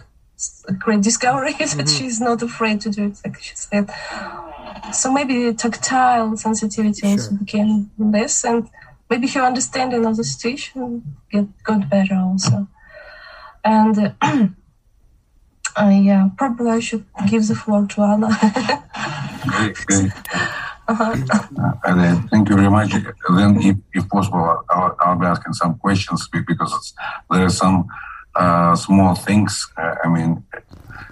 a great discovery that mm-hmm. she's not afraid to do it like she said so maybe tactile sensitivity sure. also became less and maybe her understanding of the situation get got better also and uh, uh, yeah probably i should give the floor to anna uh-huh. And uh, thank you very much. Then, if, if possible, I'll, I'll, be asking some questions because there are some uh, small things. Uh, I mean,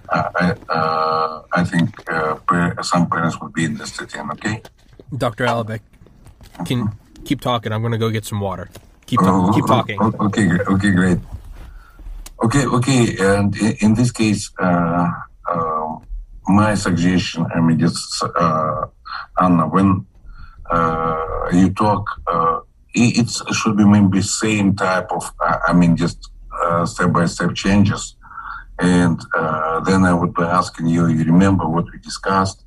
uh, I, uh, I think uh, some parents would be interested in. Okay, Dr. Alibek, can keep talking. I'm going to go get some water. Keep oh, keep talking. Okay, okay, great. Okay, okay, and in, in this case, my suggestion, I mean, it's Anna, when uh, you talk, uh, it, should be maybe same type of, uh, I mean, just step by step changes. And then I would be asking you, you remember what we discussed?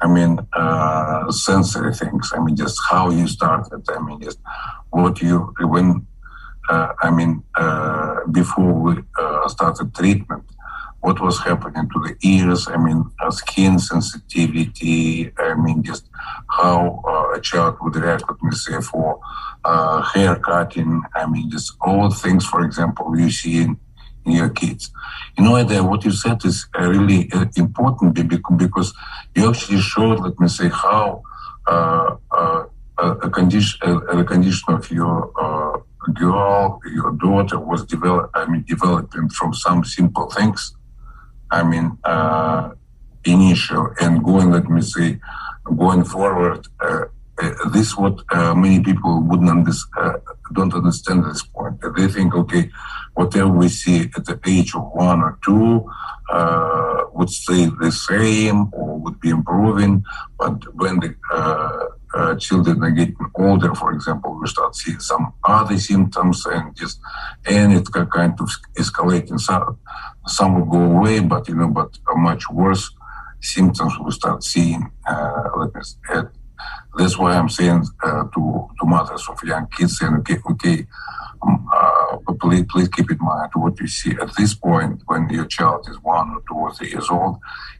I mean, uh, sensory things. I mean, just how you started. I mean, just what you when. Uh, I mean, uh, before we started treatment, what was happening to the ears, I mean, uh, skin sensitivity, I mean, just how uh, a child would react, let me say, for uh, hair cutting, I mean, just all things, for example, you see in, in your kids. You know, Ada, what you said is uh, really uh, important because you actually showed, let me say, how uh, a condition, a, condition of your girl, your daughter was develop, I mean, developing from some simple things I mean, uh, initial and going, let me say, going forward, uh, uh, this what uh, many people wouldn't under- uh, don't understand this point. They think, okay, whatever we see at the age of one or two uh, would stay the same or would be improving, but when the uh, children are getting older, for example, we start seeing some other symptoms and just and it kind of escalating. Some some will go away, but you know, but much worse symptoms we start seeing. Uh, let me that's why I'm saying uh, to to mothers of young kids, saying, okay, okay, um, uh, please, please keep in mind what you see at this point when your child is one or two or three years old.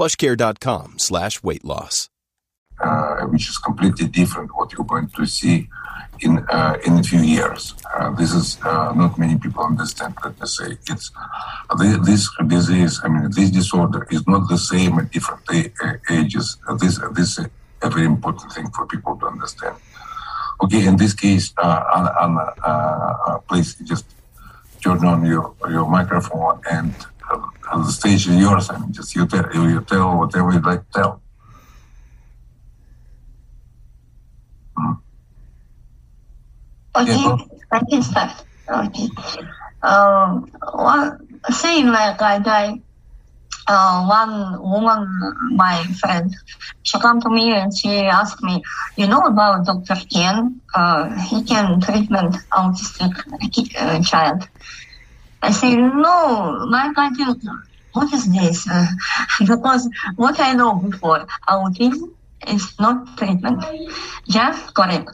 Plushcare.com slash weight loss. Uh, which is completely different what you're going to see in uh, in a few years. Uh, this is uh, not many people understand. Let me say it's this disease. I mean, this disorder is not the same at different ages. This this a very important thing for people to understand. Okay, in this case, uh, Anna, uh, uh, please just turn on your your microphone and uh, the stage is yours. I mean, just you tell you tell whatever you'd like to tell. Hmm. Okay, yeah, I can start. Okay. Um, one saying like Aiday uh, one woman, my friend, she come to me and she asked me, you know about Dr. Ken? Uh, he can treatment autistic uh, child. I say, no, my God, what is this? Because what I know before, autism is not treatment, just correct.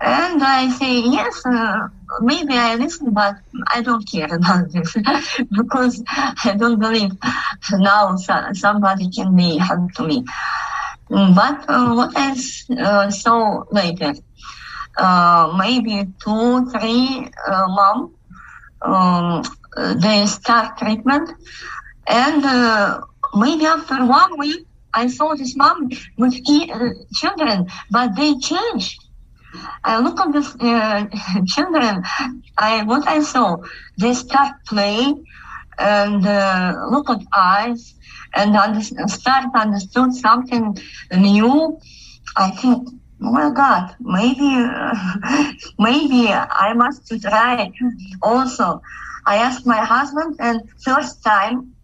And I say, yes, uh, maybe I listen, but I don't care about this because I don't believe now somebody can be help to me. But uh, what I uh, saw later, uh, maybe two, three uh, um, they start treatment, and uh, maybe after one week, I saw this mom with children, but they changed I look at these uh, children. I what I saw, they start playing and uh, look at eyes and under- start understood something new. I think, Oh my God, maybe maybe I must try also. I asked my husband, and first time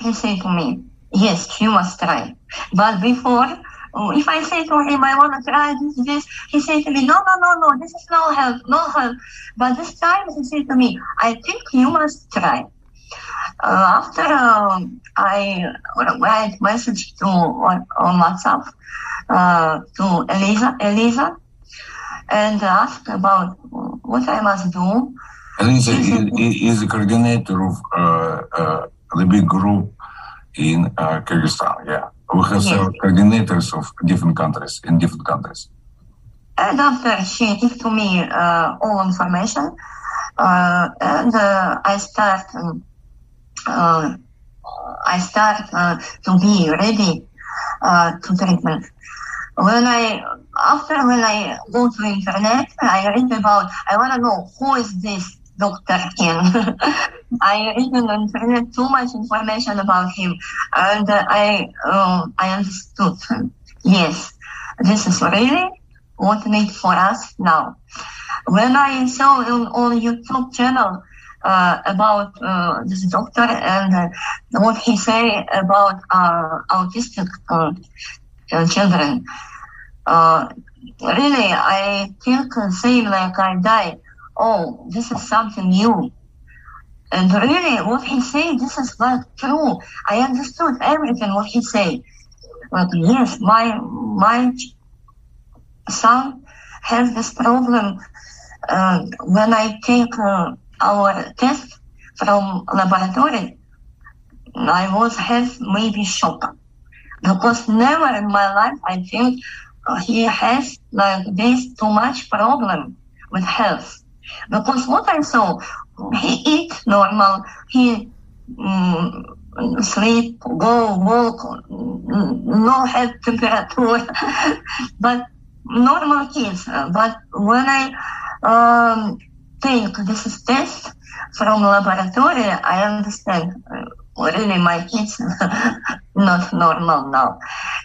he said to me, "Yes, you must try." But before Oh, if I say to him, I want to try this, this, he said to me, no, no, no, no, this is no help, no help. But this time he said to me, I think you must try. Uh, after um, I write message to on, on WhatsApp uh, to Elisa, Elisa, and ask about what I must do. Elisa is, the coordinator of uh, uh, the big group in uh, Kyrgyzstan. Yeah. We have yes. coordinators of different countries in different countries. And after she gave to me uh, all information, uh, and uh, I start, um, uh, I start uh, to be ready uh, to treatment. When I after when I go to internet, I read about. I want to know who is this Dr. Ken. I read on internet too much information about him, and uh, I um, I understood. Yes, this is really what need for us now. When I saw on, on YouTube channel uh, about uh, this doctor and uh, what he say about uh, autistic uh, children, really I think same like Aiday oh, this is something new. And really, what he said, this is like true. I understood everything what he said. But yes, my my son has this problem. Uh, when I take uh, our test from laboratory, I was have maybe shock because never in my life I think uh, he has like this too much problem with health. Because what I saw, he eat normal, he um, sleep, go walk, no head temperature, but normal kids. But when I um, take this is test from laboratory, I understand uh, really my kids not normal now.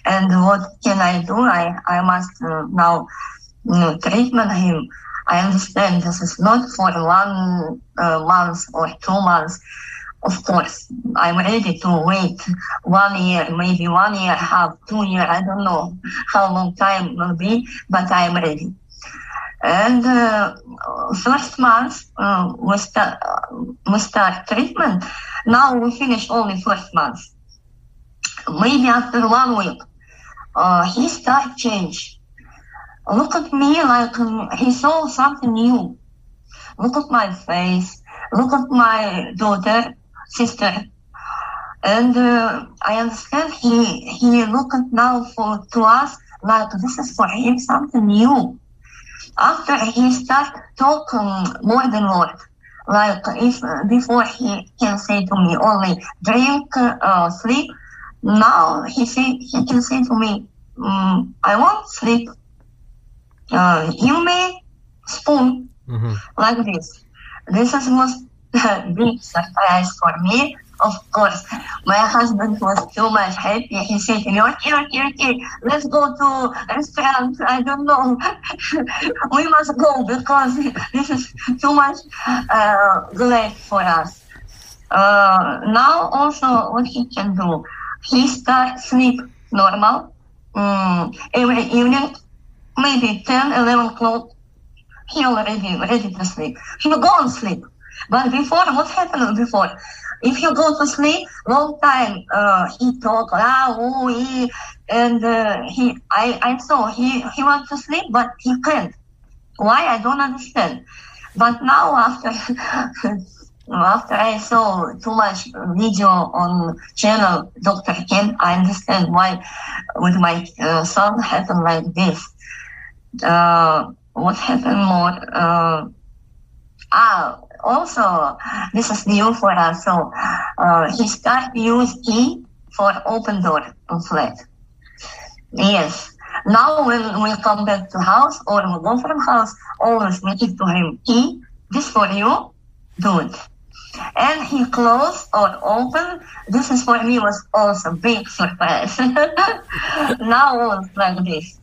And what can I do? I, I must uh, now treatment him. I understand this is not for one uh, month or two months. Of course, I'm ready to wait one year, maybe one year, half, two year. I don't know how long time will be, but I'm ready. And uh, first month uh, we start we start treatment. Now we finish only first month. Maybe after one week, uh, he start change. Look at me like um, he saw something new. Look at my face. Look at my daughter, sister. And uh, I understand he he look at now for to us like this is for him something new after he start talking more than word, like if before he can say to me only drink, uh, sleep. Now he say he can say to me, mm, I want sleep. Uh, you may spoon mm-hmm. like this. This is most big surprise for me of course, my husband was too much happy. He said to me, okay, okay, okay, let's go to restaurant. I don't know. we must go because this is too much uh, great for us. Uh, now also what he can do, he start sleep normal um, every evening, maybe 10, 11 o'clock. He already ready to sleep. He go and sleep. But before, what happened before? If you go to sleep, long time uh, he talk ah oh he and uh, he I I saw he he wants to sleep but he can't. Why I don't understand. But now after after I saw too much video on channel Dr. Ken, I understand why with my uh, son happened like this. Uh, what happened more? Uh, ah, also this is new for us. So uh, he start use E for open door in flat. Yes. Now when we come back to house or we go from house, always we give to him E. This for you, it. And he closed or open. This is for me was also big surprise. now it's like this.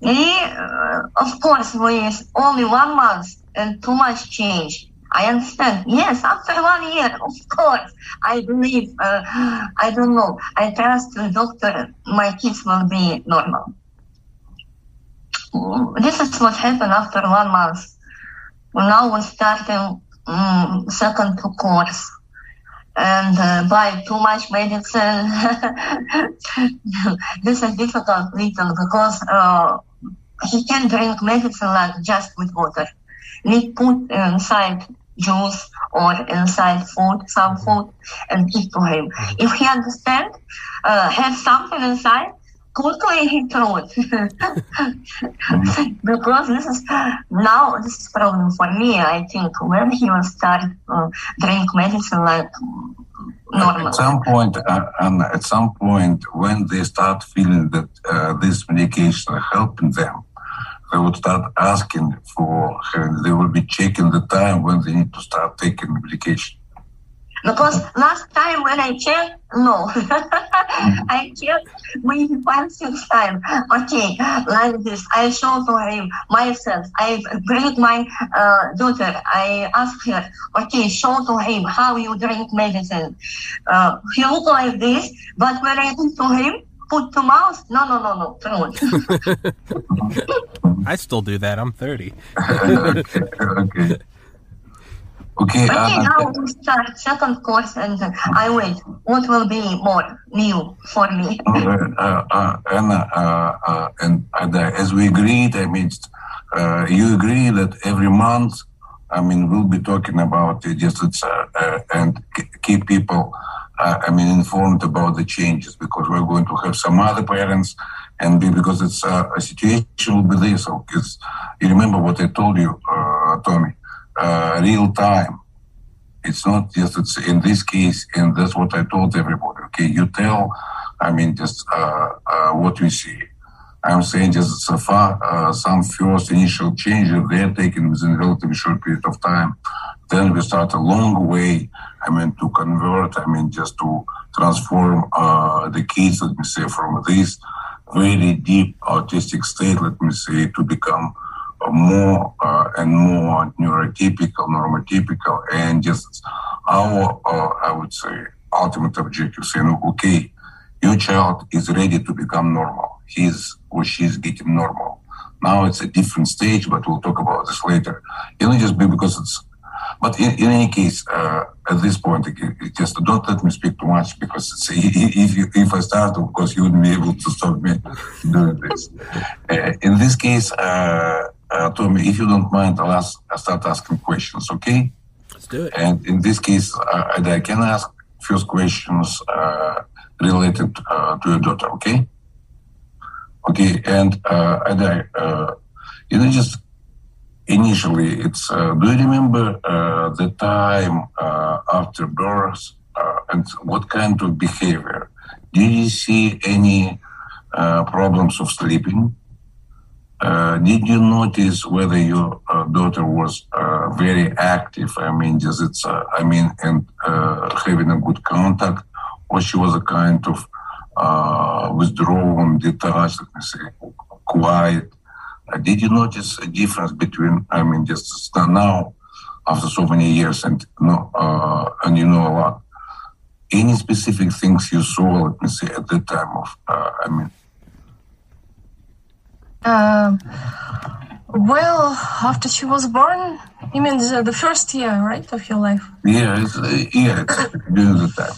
He, uh, of course, with only one month and too much change. I understand. Yes, after one year, of course, I believe, uh, I don't know, I trust the doctor, my kids will be normal. This is what happened after one month. Now we're starting um, second course and uh, buy too much medicine. this is difficult little because uh, he can drink medicine like just with water we put inside juice or inside food, some food, and give to him. If he understand, uh, have something inside, quickly he throw it. because this is now this is problem for me. I think when he will start uh, drink medicine like normal. At some point, uh, and at some point, when they start feeling that uh, this medication helping them, they would start asking for, they will be checking the time when they need to start taking medication. Because last time when I checked, no. I checked maybe five, six times. Okay, like this. I show to him myself. I bring my uh, daughter. I ask her, okay, show to him how you drink medicine. Uh, he look like this, but when I talk to him, put to mouth? No, no, no, no. I still do that. I'm 30. okay. okay. Okay, uh, now we start second course and I wait. What will be more new for me? uh, uh, Anna, uh, uh, and as we agreed, I mean, uh, you agree that every month, I mean, we'll be talking about it just and keep people uh, I mean, informed about the changes because we're going to have some other parents, and because it's uh, a situation will be there. So, because you remember what I told you, uh, Tommy, uh, real time. It's not just it's in this case, and that's what I told everybody. Okay, you tell, I mean, just uh, uh, what we see. I'm saying just so far, uh, some first initial changes they're taken within a relatively short period of time. Then we start a long way, I mean, to convert, I mean, just to transform uh, the kids, let me say, from this very deep autistic state, let me say, to become more uh, and more neurotypical, normotypical, and just our, uh, I would say, ultimate objective saying, okay, your child is ready to become normal. He's or she's getting normal. Now it's a different stage, but we'll talk about this later. You know, just be because it's. But in, in any case, uh, at this point, just don't let me speak too much because if you, if I start, of course, you wouldn't be able to stop me doing this. Uh, in this case, uh, uh, Tommy, if you don't mind, I'll, ask, I'll start asking questions, okay? Let's do it. And in this case, uh, I can ask first questions uh, related uh, to your daughter, okay? Okay, and uh, I, uh, you know, just initially, it's uh, do you remember uh, the time uh, after birth uh, and what kind of behavior? Did you see any problems of sleeping? did you notice whether your daughter was very active? I mean, just it's, I mean, and having a good contact, or she was a kind of uh, withdrawn, detached, let me say, quiet. Uh, did you notice a difference between, I mean, just now, after so many years, and no, uh, and you know a lot? Any specific things you saw, let me say, at the time of, uh, I mean? Um, well, after she was born, you mean the, the first year, right, of your life? Yeah, it's, uh, yeah, it's during the time.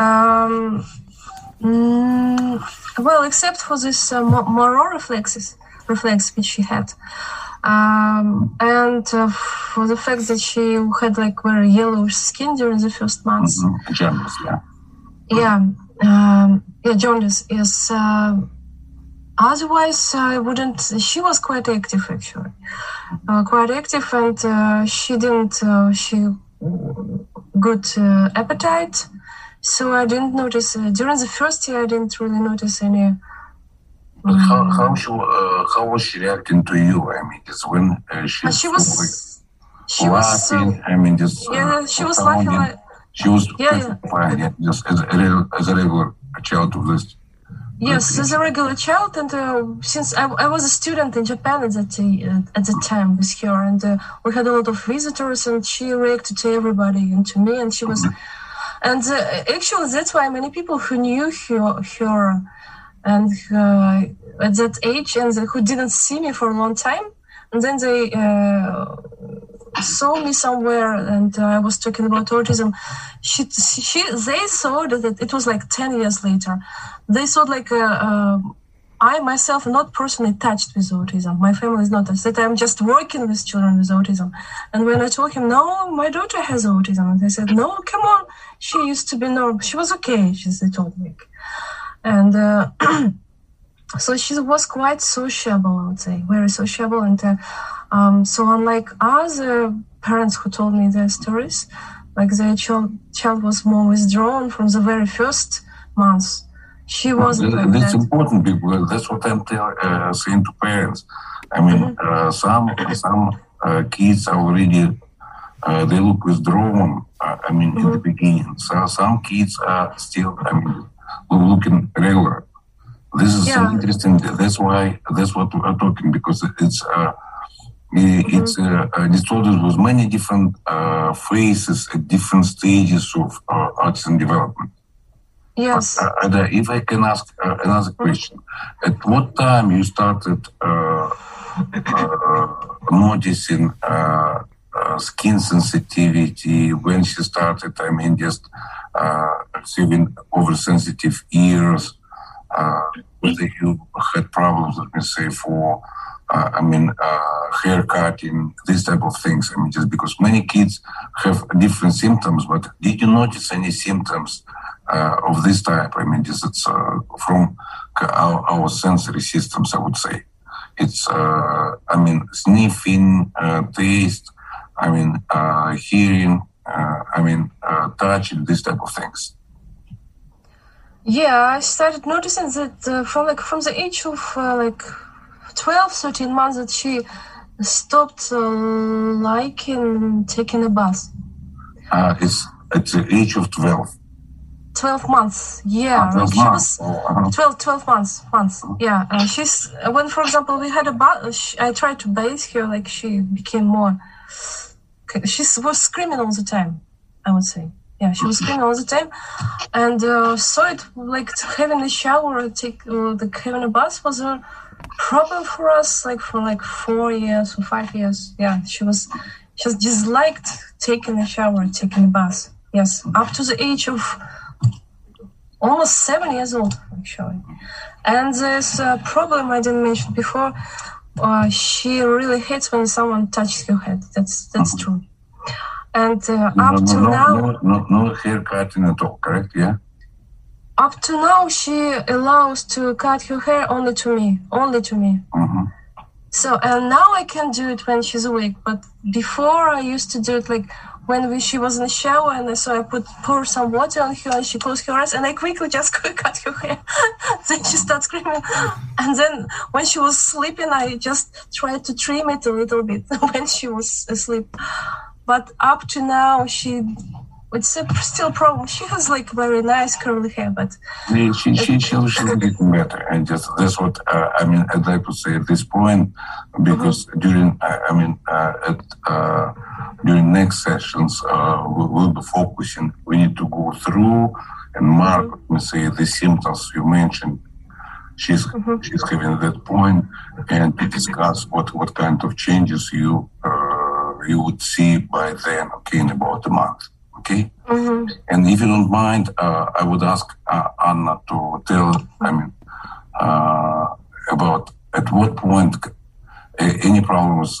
Um, Mm, well, except for this uh, Moro reflexes, reflex which she had, um, and uh, for the fact that she had like very yellowish skin during the first months. Mm-hmm. Jaundice, yeah. Yeah, um, yeah, jaundice. Yes. Uh, otherwise, I wouldn't. She was quite active actually, uh, quite active, and uh, she didn't. Uh, she good appetite so I didn't notice uh, during the first year. I didn't really notice any. But how um, how she uh, how was she reacting to you? I mean, just when uh, she, she was she laughing. Was, I mean, just uh, yeah, she was laughing. Like, she was yeah, yeah. yeah just as a, as a regular child of this. Yes, as a regular child, and uh, since I, I, was a student in Japan at that uh, at the time with her, and uh, we had a lot of visitors, and she reacted to everybody and to me, and she was. And uh, actually, that's why many people who knew her, her and uh, at that age and who didn't see me for a long time, and then they uh, saw me somewhere and I was talking about autism. She, she, they saw that it was like 10 years later. They saw like a, a I myself am not personally touched with autism. My family is not that I'm just working with children with autism. And when I told him, no, my daughter has autism, they said, no, come on, she used to be normal. She was okay, she they told me. And uh, so she was quite sociable, I would say, very sociable. And uh, um, so unlike other parents who told me their stories, like their child, child was more withdrawn from the very first months she wasn't. Like that's that. important because that's what I'm tell, uh, saying to parents. I mean, mm-hmm. uh, some some uh, kids already uh, they look withdrawn. Uh, I mean, mm-hmm. in the mm-hmm. beginning, so some kids are still. I mean, looking regular. This is yeah. interesting. That's why that's what we're talking because it's. Uh, it's mm-hmm. uh, disorders with many different uh, phases at different stages of uh, autism development. Yes. Uh, and uh, if I can ask uh, another question, at what time you started uh, uh, noticing uh, skin sensitivity? When she started, I mean, just receiving oversensitive ears. whether you had problems, let me say, for I mean, hair cutting, these type of things. I mean, just because many kids have different symptoms, but did you notice any symptoms uh, of this type. I mean, this it's uh, from our, our, sensory systems. I would say it's. Uh, I mean, sniffing, taste, I mean, uh, hearing, uh, I mean, uh, touching, these type of things. Yeah, I started noticing that uh, from like from the age of uh, like 12, 13 months that she stopped uh, liking taking a bus. Uh, it's at the age of 12. 12 months yeah Ah, 12 she months. was Oh, uh-huh. 12 12 months months yeah uh, she's when for example we had a bus i tried to bathe her like she became more she was screaming all the time i would say. Yeah she was screaming all the time. And uh, so it like having a shower take uh, the having a bus was a problem for us like for like four years or five years. Yeah she was she just disliked taking a shower taking a bus yes up to the age of almost seven years old actually. And this a problem i didn't mention before uh, she really hates when someone touches her head that's that's true and uh, No, up no, to no, now no, no, hair cutting at all, correct? Yeah? up to now she allows to cut her hair only to me only to me Mm-hmm. so and now i can do it when she's awake but before i used to do it like when we, she was in the shower and so i put pour some water on her and she closed her eyes and i quickly just cut her hair. Then she starts screaming. And then when she was sleeping i just tried to trim it a little bit when she was asleep. But up to now she it's a still problem she has like very nice curly hair but Yeah, She, she, she, she's getting better, and just that's what uh, I mean. I'd like to say at this point, because during I, I mean uh, at uh, during next sessions, uh, we, we'll be focusing. We need to go through and mark, let me say, the symptoms you mentioned. She's she's having that point, and to discuss what what kind of changes you uh, you would see by then. Okay, in about a month. Okay. And if you don't mind, uh, I would ask uh, Anna to tell, I mean, uh, about at what point uh, any problems.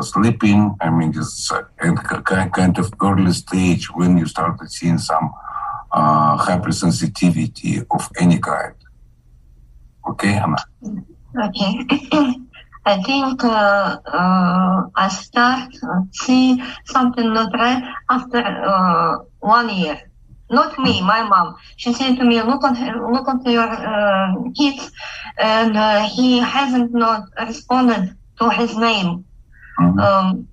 Sleeping, I mean, it's uh, in k- ki- kind of early stage when you started seeing some uh, hypersensitivity of any kind. Okay, Anna? Okay. I think uh, uh, I start see something not right after uh, one year. Not me, my mom. She said to me, "Look at her, look at your uh, kids," and uh, he hasn't not responded to his name. Um,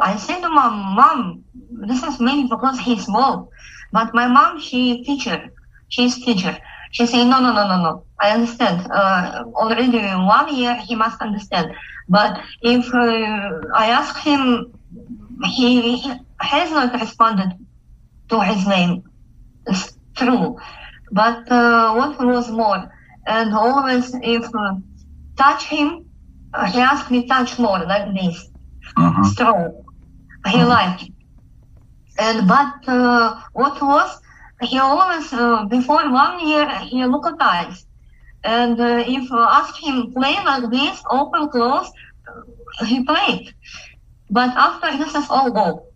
I said to my "Mom, this is maybe because he's small." But my mom, she teacher, she's teacher. She said, "No, no, no, no, no. I understand. Uh, already one year, he must understand. But if uh, I ask him, he, he has not responded to his name. It's true. But uh, what was more, and always if uh, touch him, uh, he asked me touch more like this, strong. He liked it. And but uh, what was he always uh, before one year he look at eyes, and uh, if uh, ask him play like this, open close, uh, he played. But after this is all go.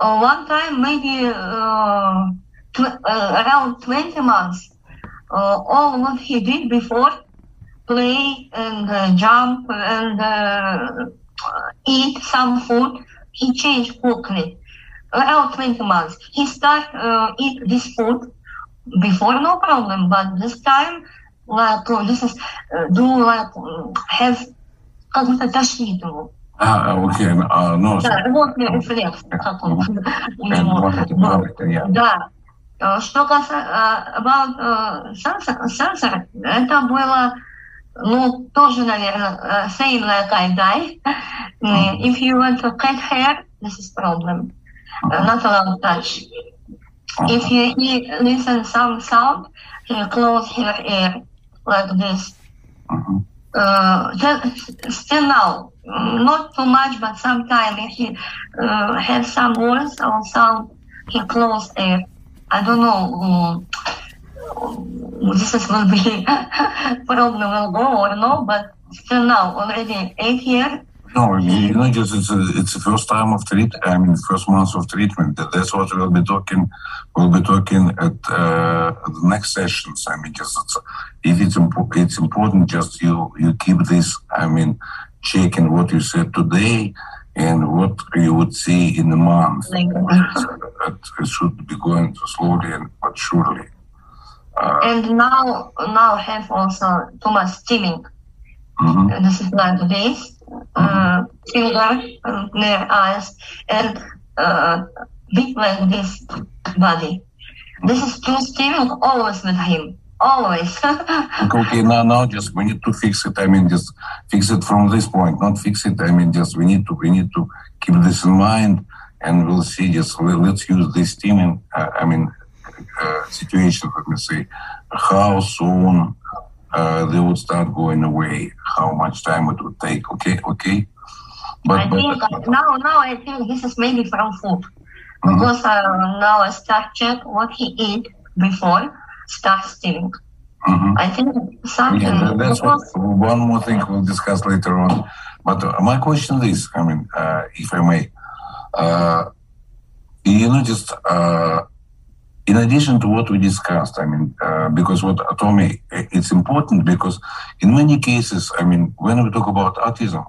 Uh, one time maybe uh, tw- uh, around 20 months, uh, all what he did before, play and uh, jump and uh, eat some food, he changed quickly. Around 20 months, he start uh, eat this food before no problem, but this time like uh, this is uh, do like uh, have как будто тошнит его. Ah, okay. Uh, no, Да, рвотный рефлекс. как он у and него what- был. what- yeah. Да. Э, Что касается about э, sensor, sensor, это было, ну, тоже, наверное, same like Aiday. If you want to cut hair, this is problem. Э, not allowed touch. If you listen some sound, he close her ear like this. Uh, just, still now, not too much, but sometimes if э, has uh, some words or sound, he close ear. I don't know this is will be probably will go or no, but still now already eight years no, you know, just it's it's the first time of treat. I mean, first month of treatment. That's what we'll be talking. We'll be talking at, uh, the next sessions. I mean, just it's, if it's impo- it's important, just you you keep this. I mean, checking what you said today and what you would see in a month. it should be going slowly and but surely. Uh, and now now have also too much stimming. Mm-hmm. This is like this uh, finger near eyes and uh, big like this body. This is too stimming always with him. Always. okay, now, now just we need to fix it. I mean, just fix it from this point, not fix it. I mean, just we need to we need to keep this in mind, and we'll see. Just let's use this stimming. Uh, I mean, uh, situation. Let me say, how soon uh, they would start going away. How much time it would take? Okay, okay. But, I think but, now, now I think this is maybe from food mm-hmm. because uh, now I start check what he ate before start stealing. Mm-hmm. I think something. Yeah, that's what, one more thing we'll discuss later on. But uh, my question is, I mean, uh, if I may, uh, you know, just uh, in addition to what we discussed, I mean, uh, because what Tommy, it's important because in many cases, I mean, when we talk about autism,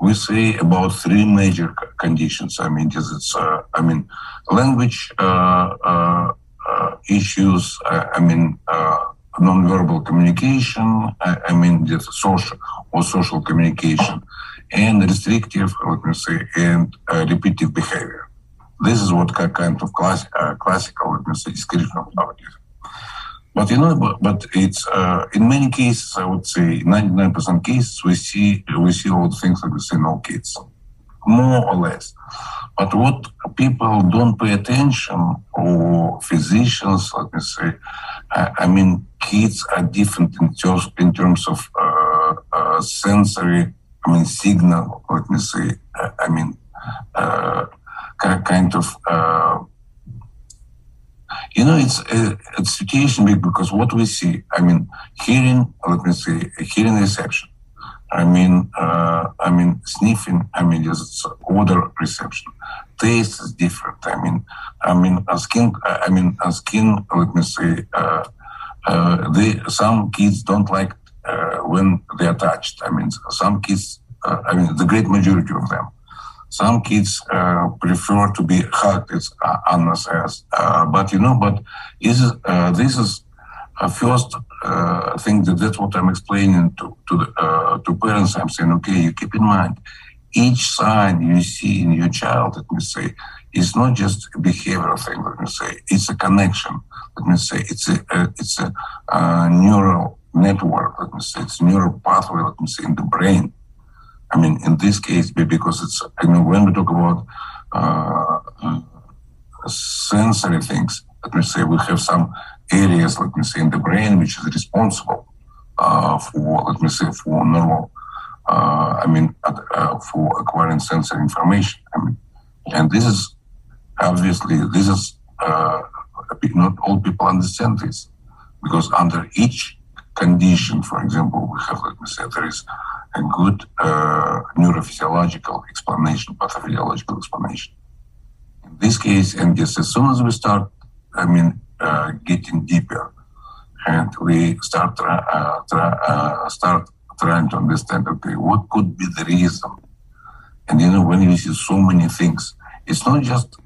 we say about three major conditions. I mean, it's, uh, I mean, language uh, uh, uh issues. I mean, uh, nonverbal communication. I, I mean, just social or social communication, and restrictive, let me say, and repetitive behavior. This is what kind of class, uh, classical, let me say, description of autism. But you know, but, but it's uh, in many cases, I would say, 99% cases, we see we see all the things that we see in all kids, more or less. But what people don't pay attention, or physicians, let me say, I, I mean, kids are different in terms in terms of uh, uh sensory. I mean, signal. Let me say. I mean uh, kind of uh, you know it's a, a, situation because what we see i mean hearing let me say hearing reception. I mean uh, i mean sniffing i mean just odor reception. Taste is different. I mean i mean a skin i mean a skin let me say uh, uh, they some kids don't like uh, when they are touched. I mean some kids uh, i mean the great majority of them some kids uh, prefer to be hugged, as uh, Anna says. Uh, but you know, but is uh, this is a first uh, thing that that's what I'm explaining to to, the, uh, to parents. I'm saying, okay, you keep in mind, each sign you see in your child, let me say, is not just a behavioral thing. Let me say, it's a connection. Let me say, it's a, a it's a, neural network. Let me say, it's neural pathway. Let me say, in the brain I mean, in this case, because it's, I mean, when we talk about uh, uh, sensory things, let me say we have some areas, let me say, in the brain which is responsible uh, for, let me say, for normal, uh, I mean, uh, for acquiring sensory information. I mean, and this is obviously, this is, uh, not all people understand this because under each condition, for example, we have, let me say, there is a good uh, neurophysiological explanation, pathophysiological explanation. In this case, and just as soon as we start, I mean, uh, getting deeper, and we start uh, uh, start trying to understand, okay, what could be the reason? And you know, when you see so many things, it's not just,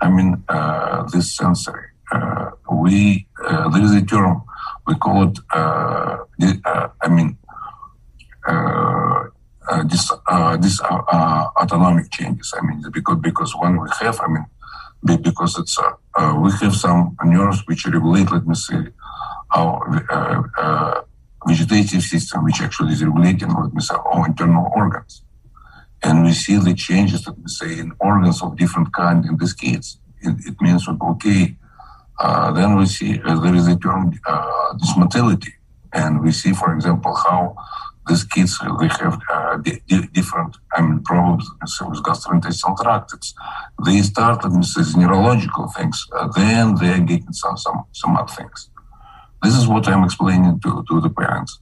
I mean, uh, this sensory. Uh, we there is a term we call it. I mean, this uh, this autonomic changes. I mean, because because when we have, I mean, because it's we have some nerves which regulate. Let me say our vegetative system, which actually is regulating, let me say, our internal organs. And we see the changes, let me say, in organs of different kind in these kids. It, it means, okay, uh, then we see uh, there is a term uh, dysmotility. And we see, for example, how these kids they have uh, di- di- different I mean problems with gastrointestinal tract. It's, they start with these neurological things, uh, then they are getting some some some other things. This is what I'm explaining to, to the parents.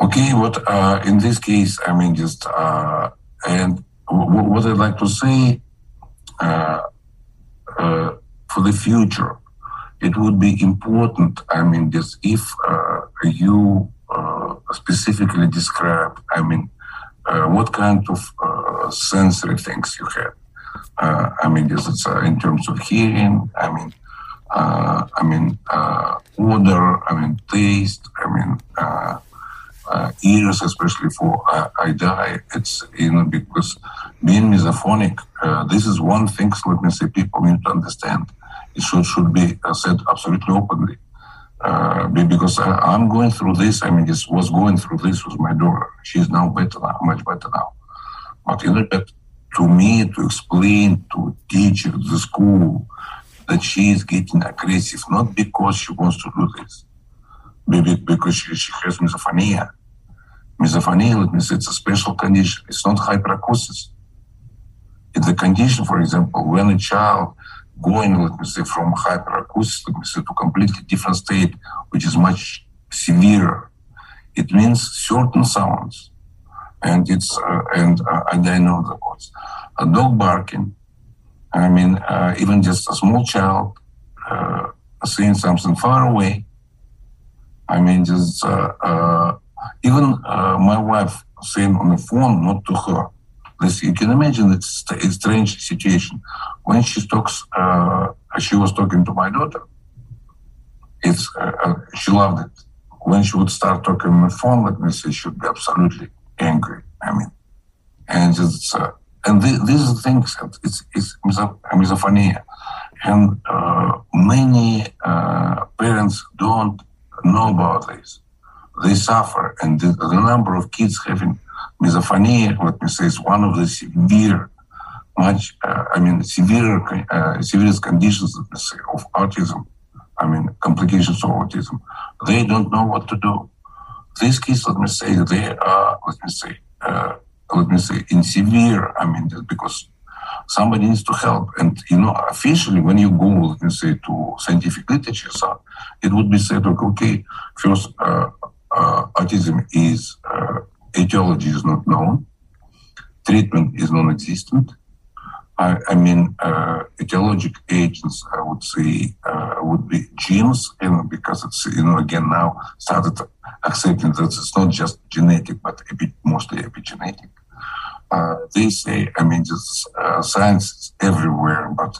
Okay, what uh, in this case, I mean, just uh, and w- what I'd like to say uh, uh, for the future, it would be important. I mean, just if you uh, specifically describe, I mean, what kind of sensory things you have. I mean, just it's in terms of hearing. I mean, uh, I mean, uh, odor, I mean, taste, I mean, uh, uh ears, especially for uh, Aiday. It's, you know, because being misophonic, uh, this is one thing, let me say, people need to understand. It should, should be said absolutely openly. Uh, because I, am going through this, I mean, just was going through this with my daughter. She's now better now, much better now. But know, that to me, to explain to teachers, the school, that she is getting aggressive, not because she wants to do this, maybe because she, she has misophonia. Misophonia, let me say, it's a special condition. It's not hyperacusis. It's a condition, for example, when a child going, let me say, from hyperacusis, let me say, to completely different state, which is much severe. It means certain sounds, and it's uh, and uh, I know the words. A dog barking, I mean, uh, even just a small child uh, seeing something far away. I mean, just uh, uh even uh, my wife saying on the phone, not to her. You can imagine it's a strange situation. When she talks, uh, she was talking to my daughter. It's she loved it. When she would start talking on the phone, let me say, she would be absolutely angry. I mean, and it's and th- these things, it's, it's misophonia. And uh, many uh, parents don't know about this. They suffer, and the, the, number of kids having misophonia, let me say, is one of the severe, much, uh, I mean, severe, uh, conditions, let me say, of autism. I mean, complications of autism. They don't know what to do. These kids, let me say, they are, let me say, uh, let me say, in severe, I mean, because somebody needs to help. And, you know, officially, when you go, let me say, to scientific literature, so it would be said, okay, okay first, uh, uh, autism is, uh, etiology is not known, treatment is non-existent. I, I mean, uh, etiologic agents, I would say, uh, would be genes, you know, because it's, you know, again, now started accepting that it's not just genetic, but mostly epigenetic. Uh, they say, I mean, just uh, science is everywhere, but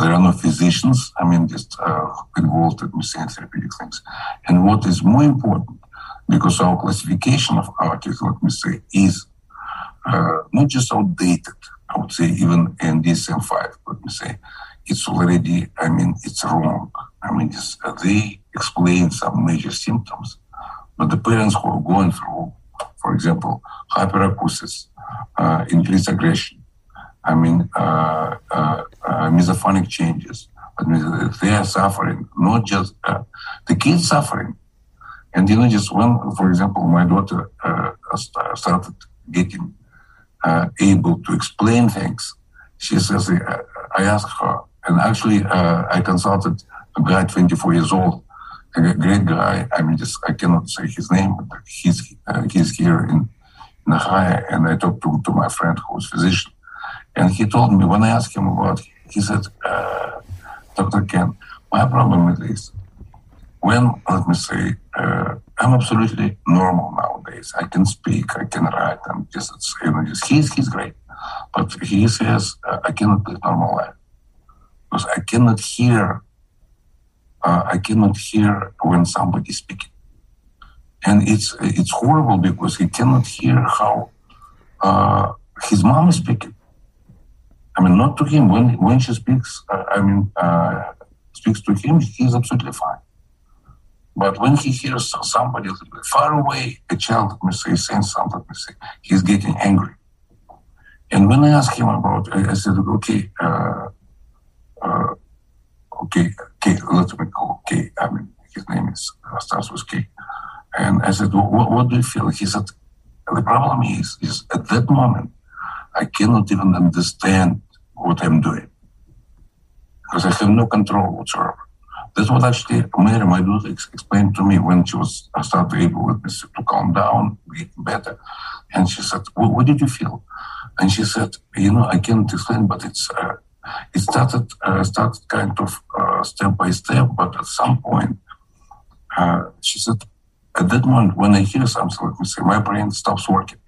there are no physicians, I mean, just uh, involved in missing therapeutic things. And what is more important, because our classification of autism, let me say, is uh, not just outdated, I would say even in DSM-5, let me say, it's already, I mean, it's wrong. I mean, uh, they explain some major symptoms, but the parents who are going through, for example, hyperacusis, uh, increased aggression. I mean, uh, uh, uh, misophonic changes. I mean, they are suffering, not just uh, the kids suffering. And you know, just when, for example, my daughter uh, uh started getting uh, able to explain things, she says, uh, I asked her, and actually, I consulted a guy 24 years old, a great guy. I mean, just I cannot say his name, but he's he's here in Nahaya, and I talked to, to my friend who's physician, and he told me when I asked him about, he said, uh, Dr. Ken, my problem is this. When, let me say, uh, I'm absolutely normal nowadays. I can speak, I can write, and just, you know, just, he's, he's great. But he says, uh, I cannot live normal life because I cannot hear, uh, I cannot hear when somebody is speaking and it's it's horrible because he cannot hear how uh, his mom is speaking. I mean, not to him. When when she speaks, uh, I mean, uh, speaks to him, he's absolutely fine. But when he hears somebody far away, a child, let me say, saying something, let me say, he's getting angry. And when I asked him about, I, said, okay, uh, uh, okay, okay, let me call K. I mean, his name is uh, starts with K. And I said, what, what do you feel? He said, the problem is, is at that moment, I cannot even understand what I'm doing because I have no control whatsoever. That's was actually Mary, my daughter, explained to me when she was started able with me to calm down, get better. And she said, well, "What did you feel?" And she said, "You know, I can't explain, but it's uh, it started uh, started kind of uh, step by step, but at some point, uh, she said, at that moment when I hear something, let me say, my brain stops working.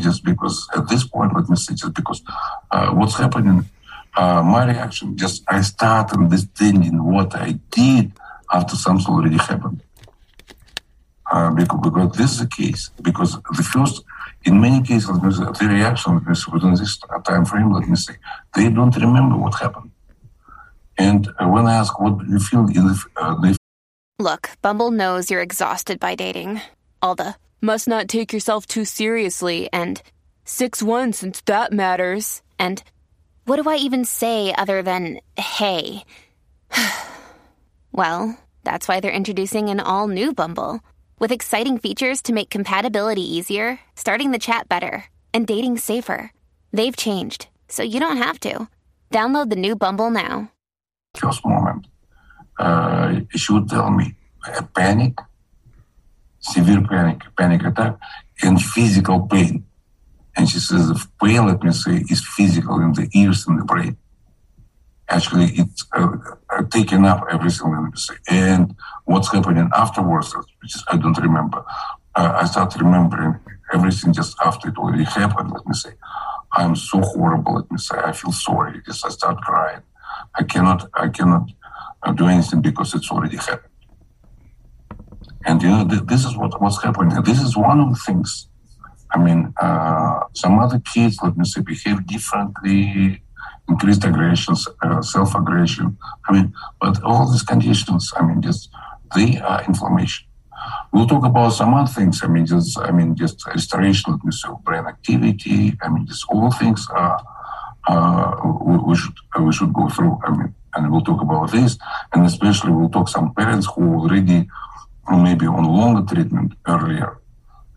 Just because at this point, let me say, just because uh, what's happening, uh, my reaction, just I start understanding what I did after something already happened. Uh, because, because this is the case. Because the first, in many cases, the reaction within this time frame, let me say, they don't remember what happened. And uh, when I ask what you feel in the, uh, Look, Bumble knows you're exhausted by dating. All the must not take yourself too seriously and 6 1 since that matters. And what do I even say other than hey? well, that's why they're introducing an all new Bumble with exciting features to make compatibility easier, starting the chat better, and dating safer. They've changed, so you don't have to. Download the new Bumble now. First moment uh, she would tell me a panic, severe panic, panic attack, and physical pain. And she says the pain, let me say, is physical in the ears and the brain. Actually, it's uh, uh, taken up everything, let me say. And what's happening afterwards, which is, I don't remember. Uh, I start remembering everything just after it already happened, let me say. I'm so horrible, let me say. I feel sorry. Just I start crying. I cannot, I cannot do anything because it's already happened. And you know, th- this is what what's happening. This is one of the things. I mean, uh, some other kids, let me say, behave differently, increased aggressions, uh, self-aggression. I mean, but all these conditions, I mean, just they are inflammation. We'll talk about some other things. I mean, just I mean, just restoration, let me say, brain activity. I mean, just all things are uh, we, we, should we should go through. I mean, and we'll talk about this, and especially we'll talk some parents who already maybe on longer treatment earlier,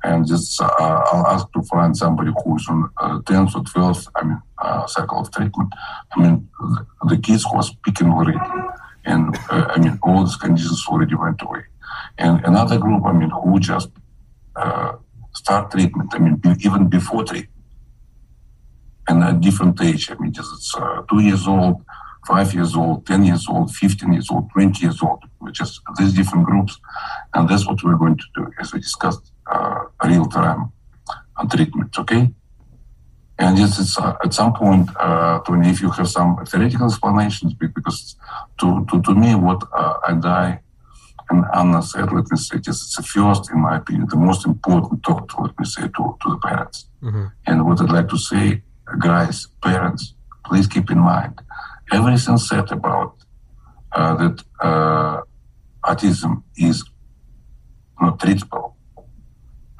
and just uh, I'll ask to find somebody who's on uh, 10th or 12th, I mean, uh, cycle of treatment. I mean, the, the kids who are speaking already, and uh, I mean, all these conditions already went away. And another group, I mean, who just uh, start treatment, I mean, be, even before treatment, and at different age, I mean, just uh, two years old, five years old, 10 years old, 15 years old, 20 years old, which is these different groups. And that's what we're going to do as we discussed uh, real time on treatment, okay? And yes, it's uh, at some point, uh, Tony, if you have some theoretical explanations, because to, to, to me, what uh, die and Anna said, let me say, just it's the first, in my opinion, the most important talk, to, let me say, to, to the parents. Mm-hmm. And what I'd like to say, guys, parents, please keep in mind, everything said about uh, that uh, autism is not treatable,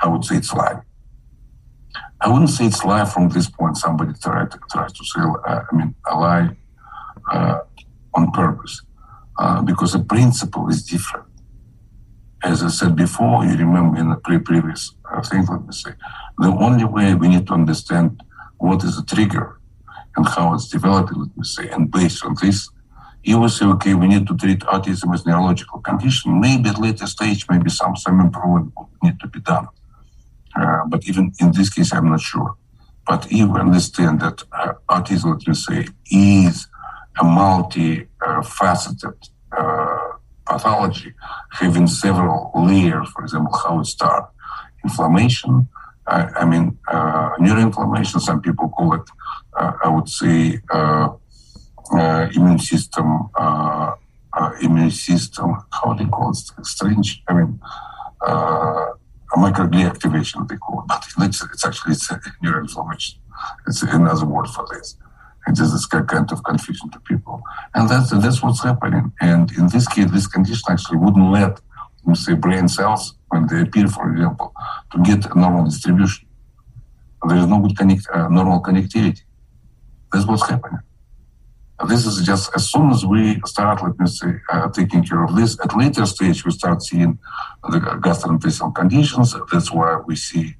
I would say it's lie. I wouldn't say it's lie from this point. Somebody tried to, tries to say, uh, I mean, a lie uh, on purpose, uh, because the principle is different. As I said before, you remember in the pre- previous uh, thing, let me say, the only way we need to understand what is the trigger and how it's developing, let me say. And based on this, you will say, okay, we need to treat autism as neurological condition. Maybe at later stage, maybe some some improvement need to be done. Uh, but even in this case, I'm not sure. But if we understand that uh, autism, let me say, is a multi-faceted uh, pathology, having several layers, for example, how it starts, inflammation, I, mean, uh, neuroinflammation, some people call it uh, I would say, uh, uh, immune system, immune system, how do you call it? Strange. I mean, microglia activation, they call it, but it's, it's actually it's neuroinflammation. It's another word for this. And this is kind of confusion to people. And that's, that's what's happening. And in this case, this condition actually wouldn't let, let say, brain cells, when they appear, for example, to get a normal distribution. There is no good connect, uh, normal connectivity. That's what's happening. this is just as soon as we start, let me say, uh, taking care of this, at later stage, we start seeing the gastrointestinal conditions. That's why we see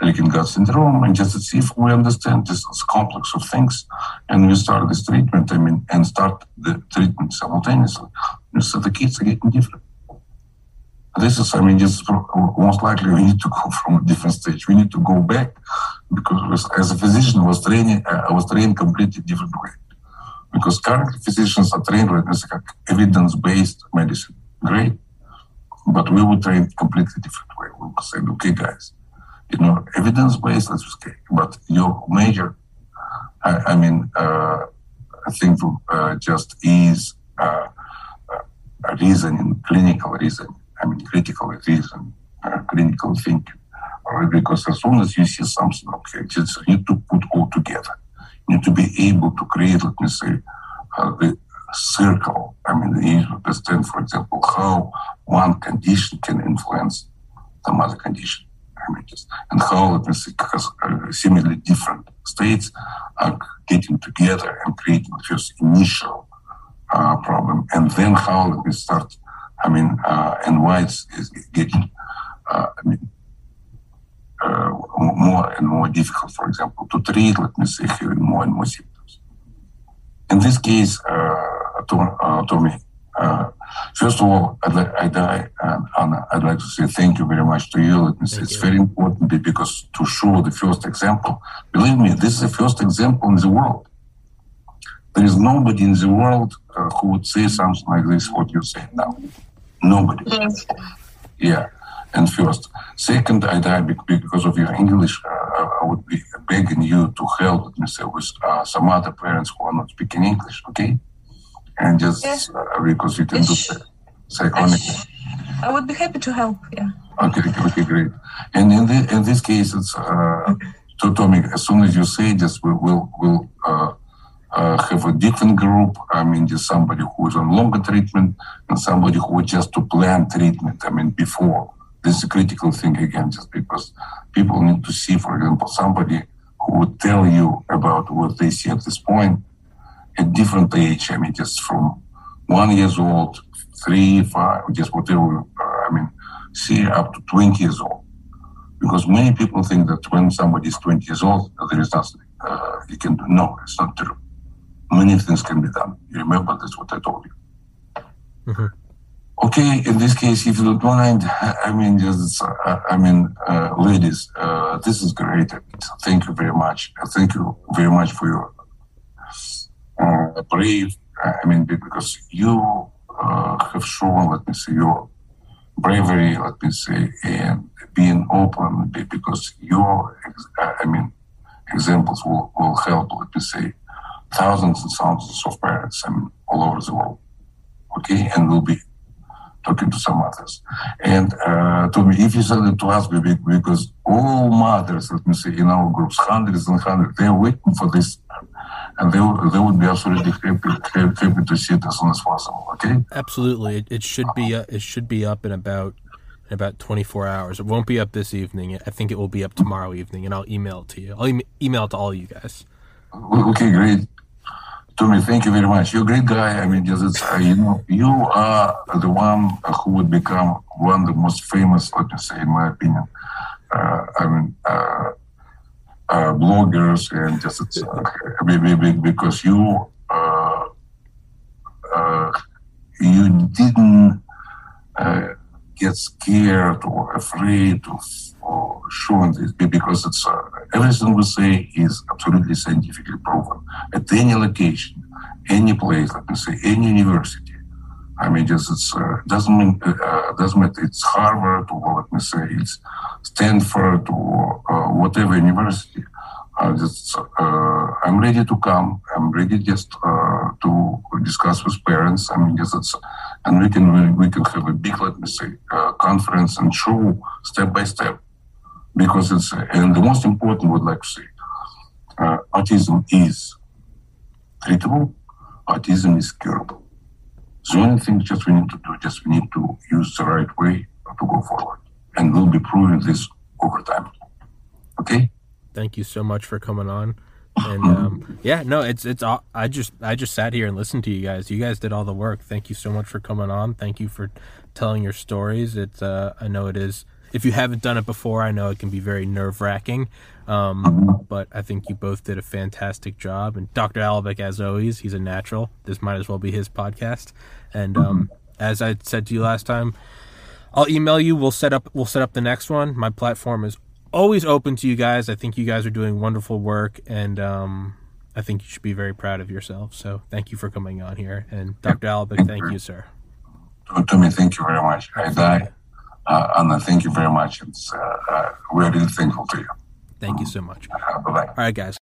leaking gut syndrome. And just to see if we understand this complex of things and we start this treatment, I mean, and start the treatment simultaneously, so the kids are getting different. This is, I mean, just most likely we need to go from a different stage. We need to go back because as a physician, I was training, I was trained completely different way because currently physicians are trained like evidence-based medicine. Great. But we would train completely different way. We would say, okay, guys, you know, evidence-based, let's okay. But your major, I, I mean, uh, I think uh, just is uh, reasoning, clinical reasoning. I mean, critical reason, uh, clinical thinking. Because as soon as you see something, okay, just need to put all together You need to be able to create, let me say, uh, the circle. I mean, you need to understand, for example, how one condition can influence some other condition. I mean, just, and how, let me say, because uh, seemingly different states are getting together and creating first initial uh, problem, and then how let me start. I mean, uh, and why it's, it's getting. Uh, I mean, uh, more and more difficult, for example, to treat, let me say, having more and more symptoms. In this case, uh, Tommy, uh, first of all, I'd, like, I'd, Anna, I'd like to say thank you very much to you. Let me say it's you. very important because to show the first example, believe me, this is the first example in the world. There is nobody in the world uh, who would say something like this, what you say now. Nobody. Yes. Yeah and first. Second, Aiday because of your English. Uh, I would be begging you to help, let me say, with uh, some other parents who are not speaking English, okay? And just yes. uh, because you can do psychonically. I would be happy to help, yeah. Okay, okay, great. And in, the, in this case, it's, uh, to Tommy, as soon as you say this, we will we'll, uh, uh, have a different group. I mean, just somebody who is on longer treatment and somebody who just to plan treatment. I mean, before this is a critical thing again, just because people need to see, for example, somebody who would tell you about what they see at this point at different age. I mean, just from one years old, three, five, just whatever. Uh, I mean, see up to 20 years old. Because many people think that when somebody is 20 years old, there is nothing uh, you can do. No, it's not true. Many things can be done. You remember that's what I told you. Mm-hmm. Okay, in this case, if you don't mind, I mean, just, uh, I mean, uh, ladies, uh, this is great. Thank you very much. Thank you very much for your uh, brave. I mean, because you uh, have shown, let me say, your bravery, let me say, and being open, because your, I mean, examples will, will help, let me say, thousands and thousands of parents, I mean, all over the world. Okay, and we'll be talking to some mothers. And uh, to me, if you send it to us, because all mothers, let me say, in our groups, hundreds and hundreds, they're waiting for this. And they, they would be absolutely happy, happy to see it as soon as possible. Okay. Absolutely, it, it should be uh, it should be up in about in about 24 hours. It won't be up this evening. I think it will be up tomorrow evening, and I'll email it to you. I'll e- email it to all of you guys. Okay, great. Tommy, thank you very much. You're a great guy. I mean, just it's, uh, you know, you are the one who would become one of the most famous, let me say, in my opinion. Uh, I mean, uh, uh bloggers and just uh, because you uh, you didn't get scared or afraid of or showing this because it's uh, everything we say is absolutely scientifically proven at any location, any place, let me say, any university. I mean, just it's uh, doesn't mean uh, uh doesn't matter. It's Harvard or let me say it's Stanford or uh, whatever university. Uh, just, I'm ready to come. I'm ready just to discuss with parents. I mean, just it's, and we can we can have a big let me say conference and show step by step because it's and the most important would like to say uh, autism is treatable autism is curable the only thing just we need to do just we need to use the right way to go forward and we'll be proving this over time okay thank you so much for coming on And um, yeah, no, it's it's. I just I just sat here and listened to you guys. You guys did all the work. Thank you so much for coming on. Thank you for telling your stories. It's uh, I know it is. If you haven't done it before, I know it can be very nerve wracking. Um, but I think you both did a fantastic job. And Dr. Alibek, as always, he's a natural. This might as well be his podcast. And um, as I said to you last time, I'll email you. We'll set up. We'll set up the next one. My platform is always open to you guys. I think you guys are doing wonderful work, and um, I think you should be very proud of yourself. So thank you for coming on here. And Dr. Alibek, thank you, sir. Tommy, thank you very much. I die. Uh, Anna, thank you very much. It's, uh, uh, we're really thankful to you. Thank you so much. Uh, bye bye. All right, guys.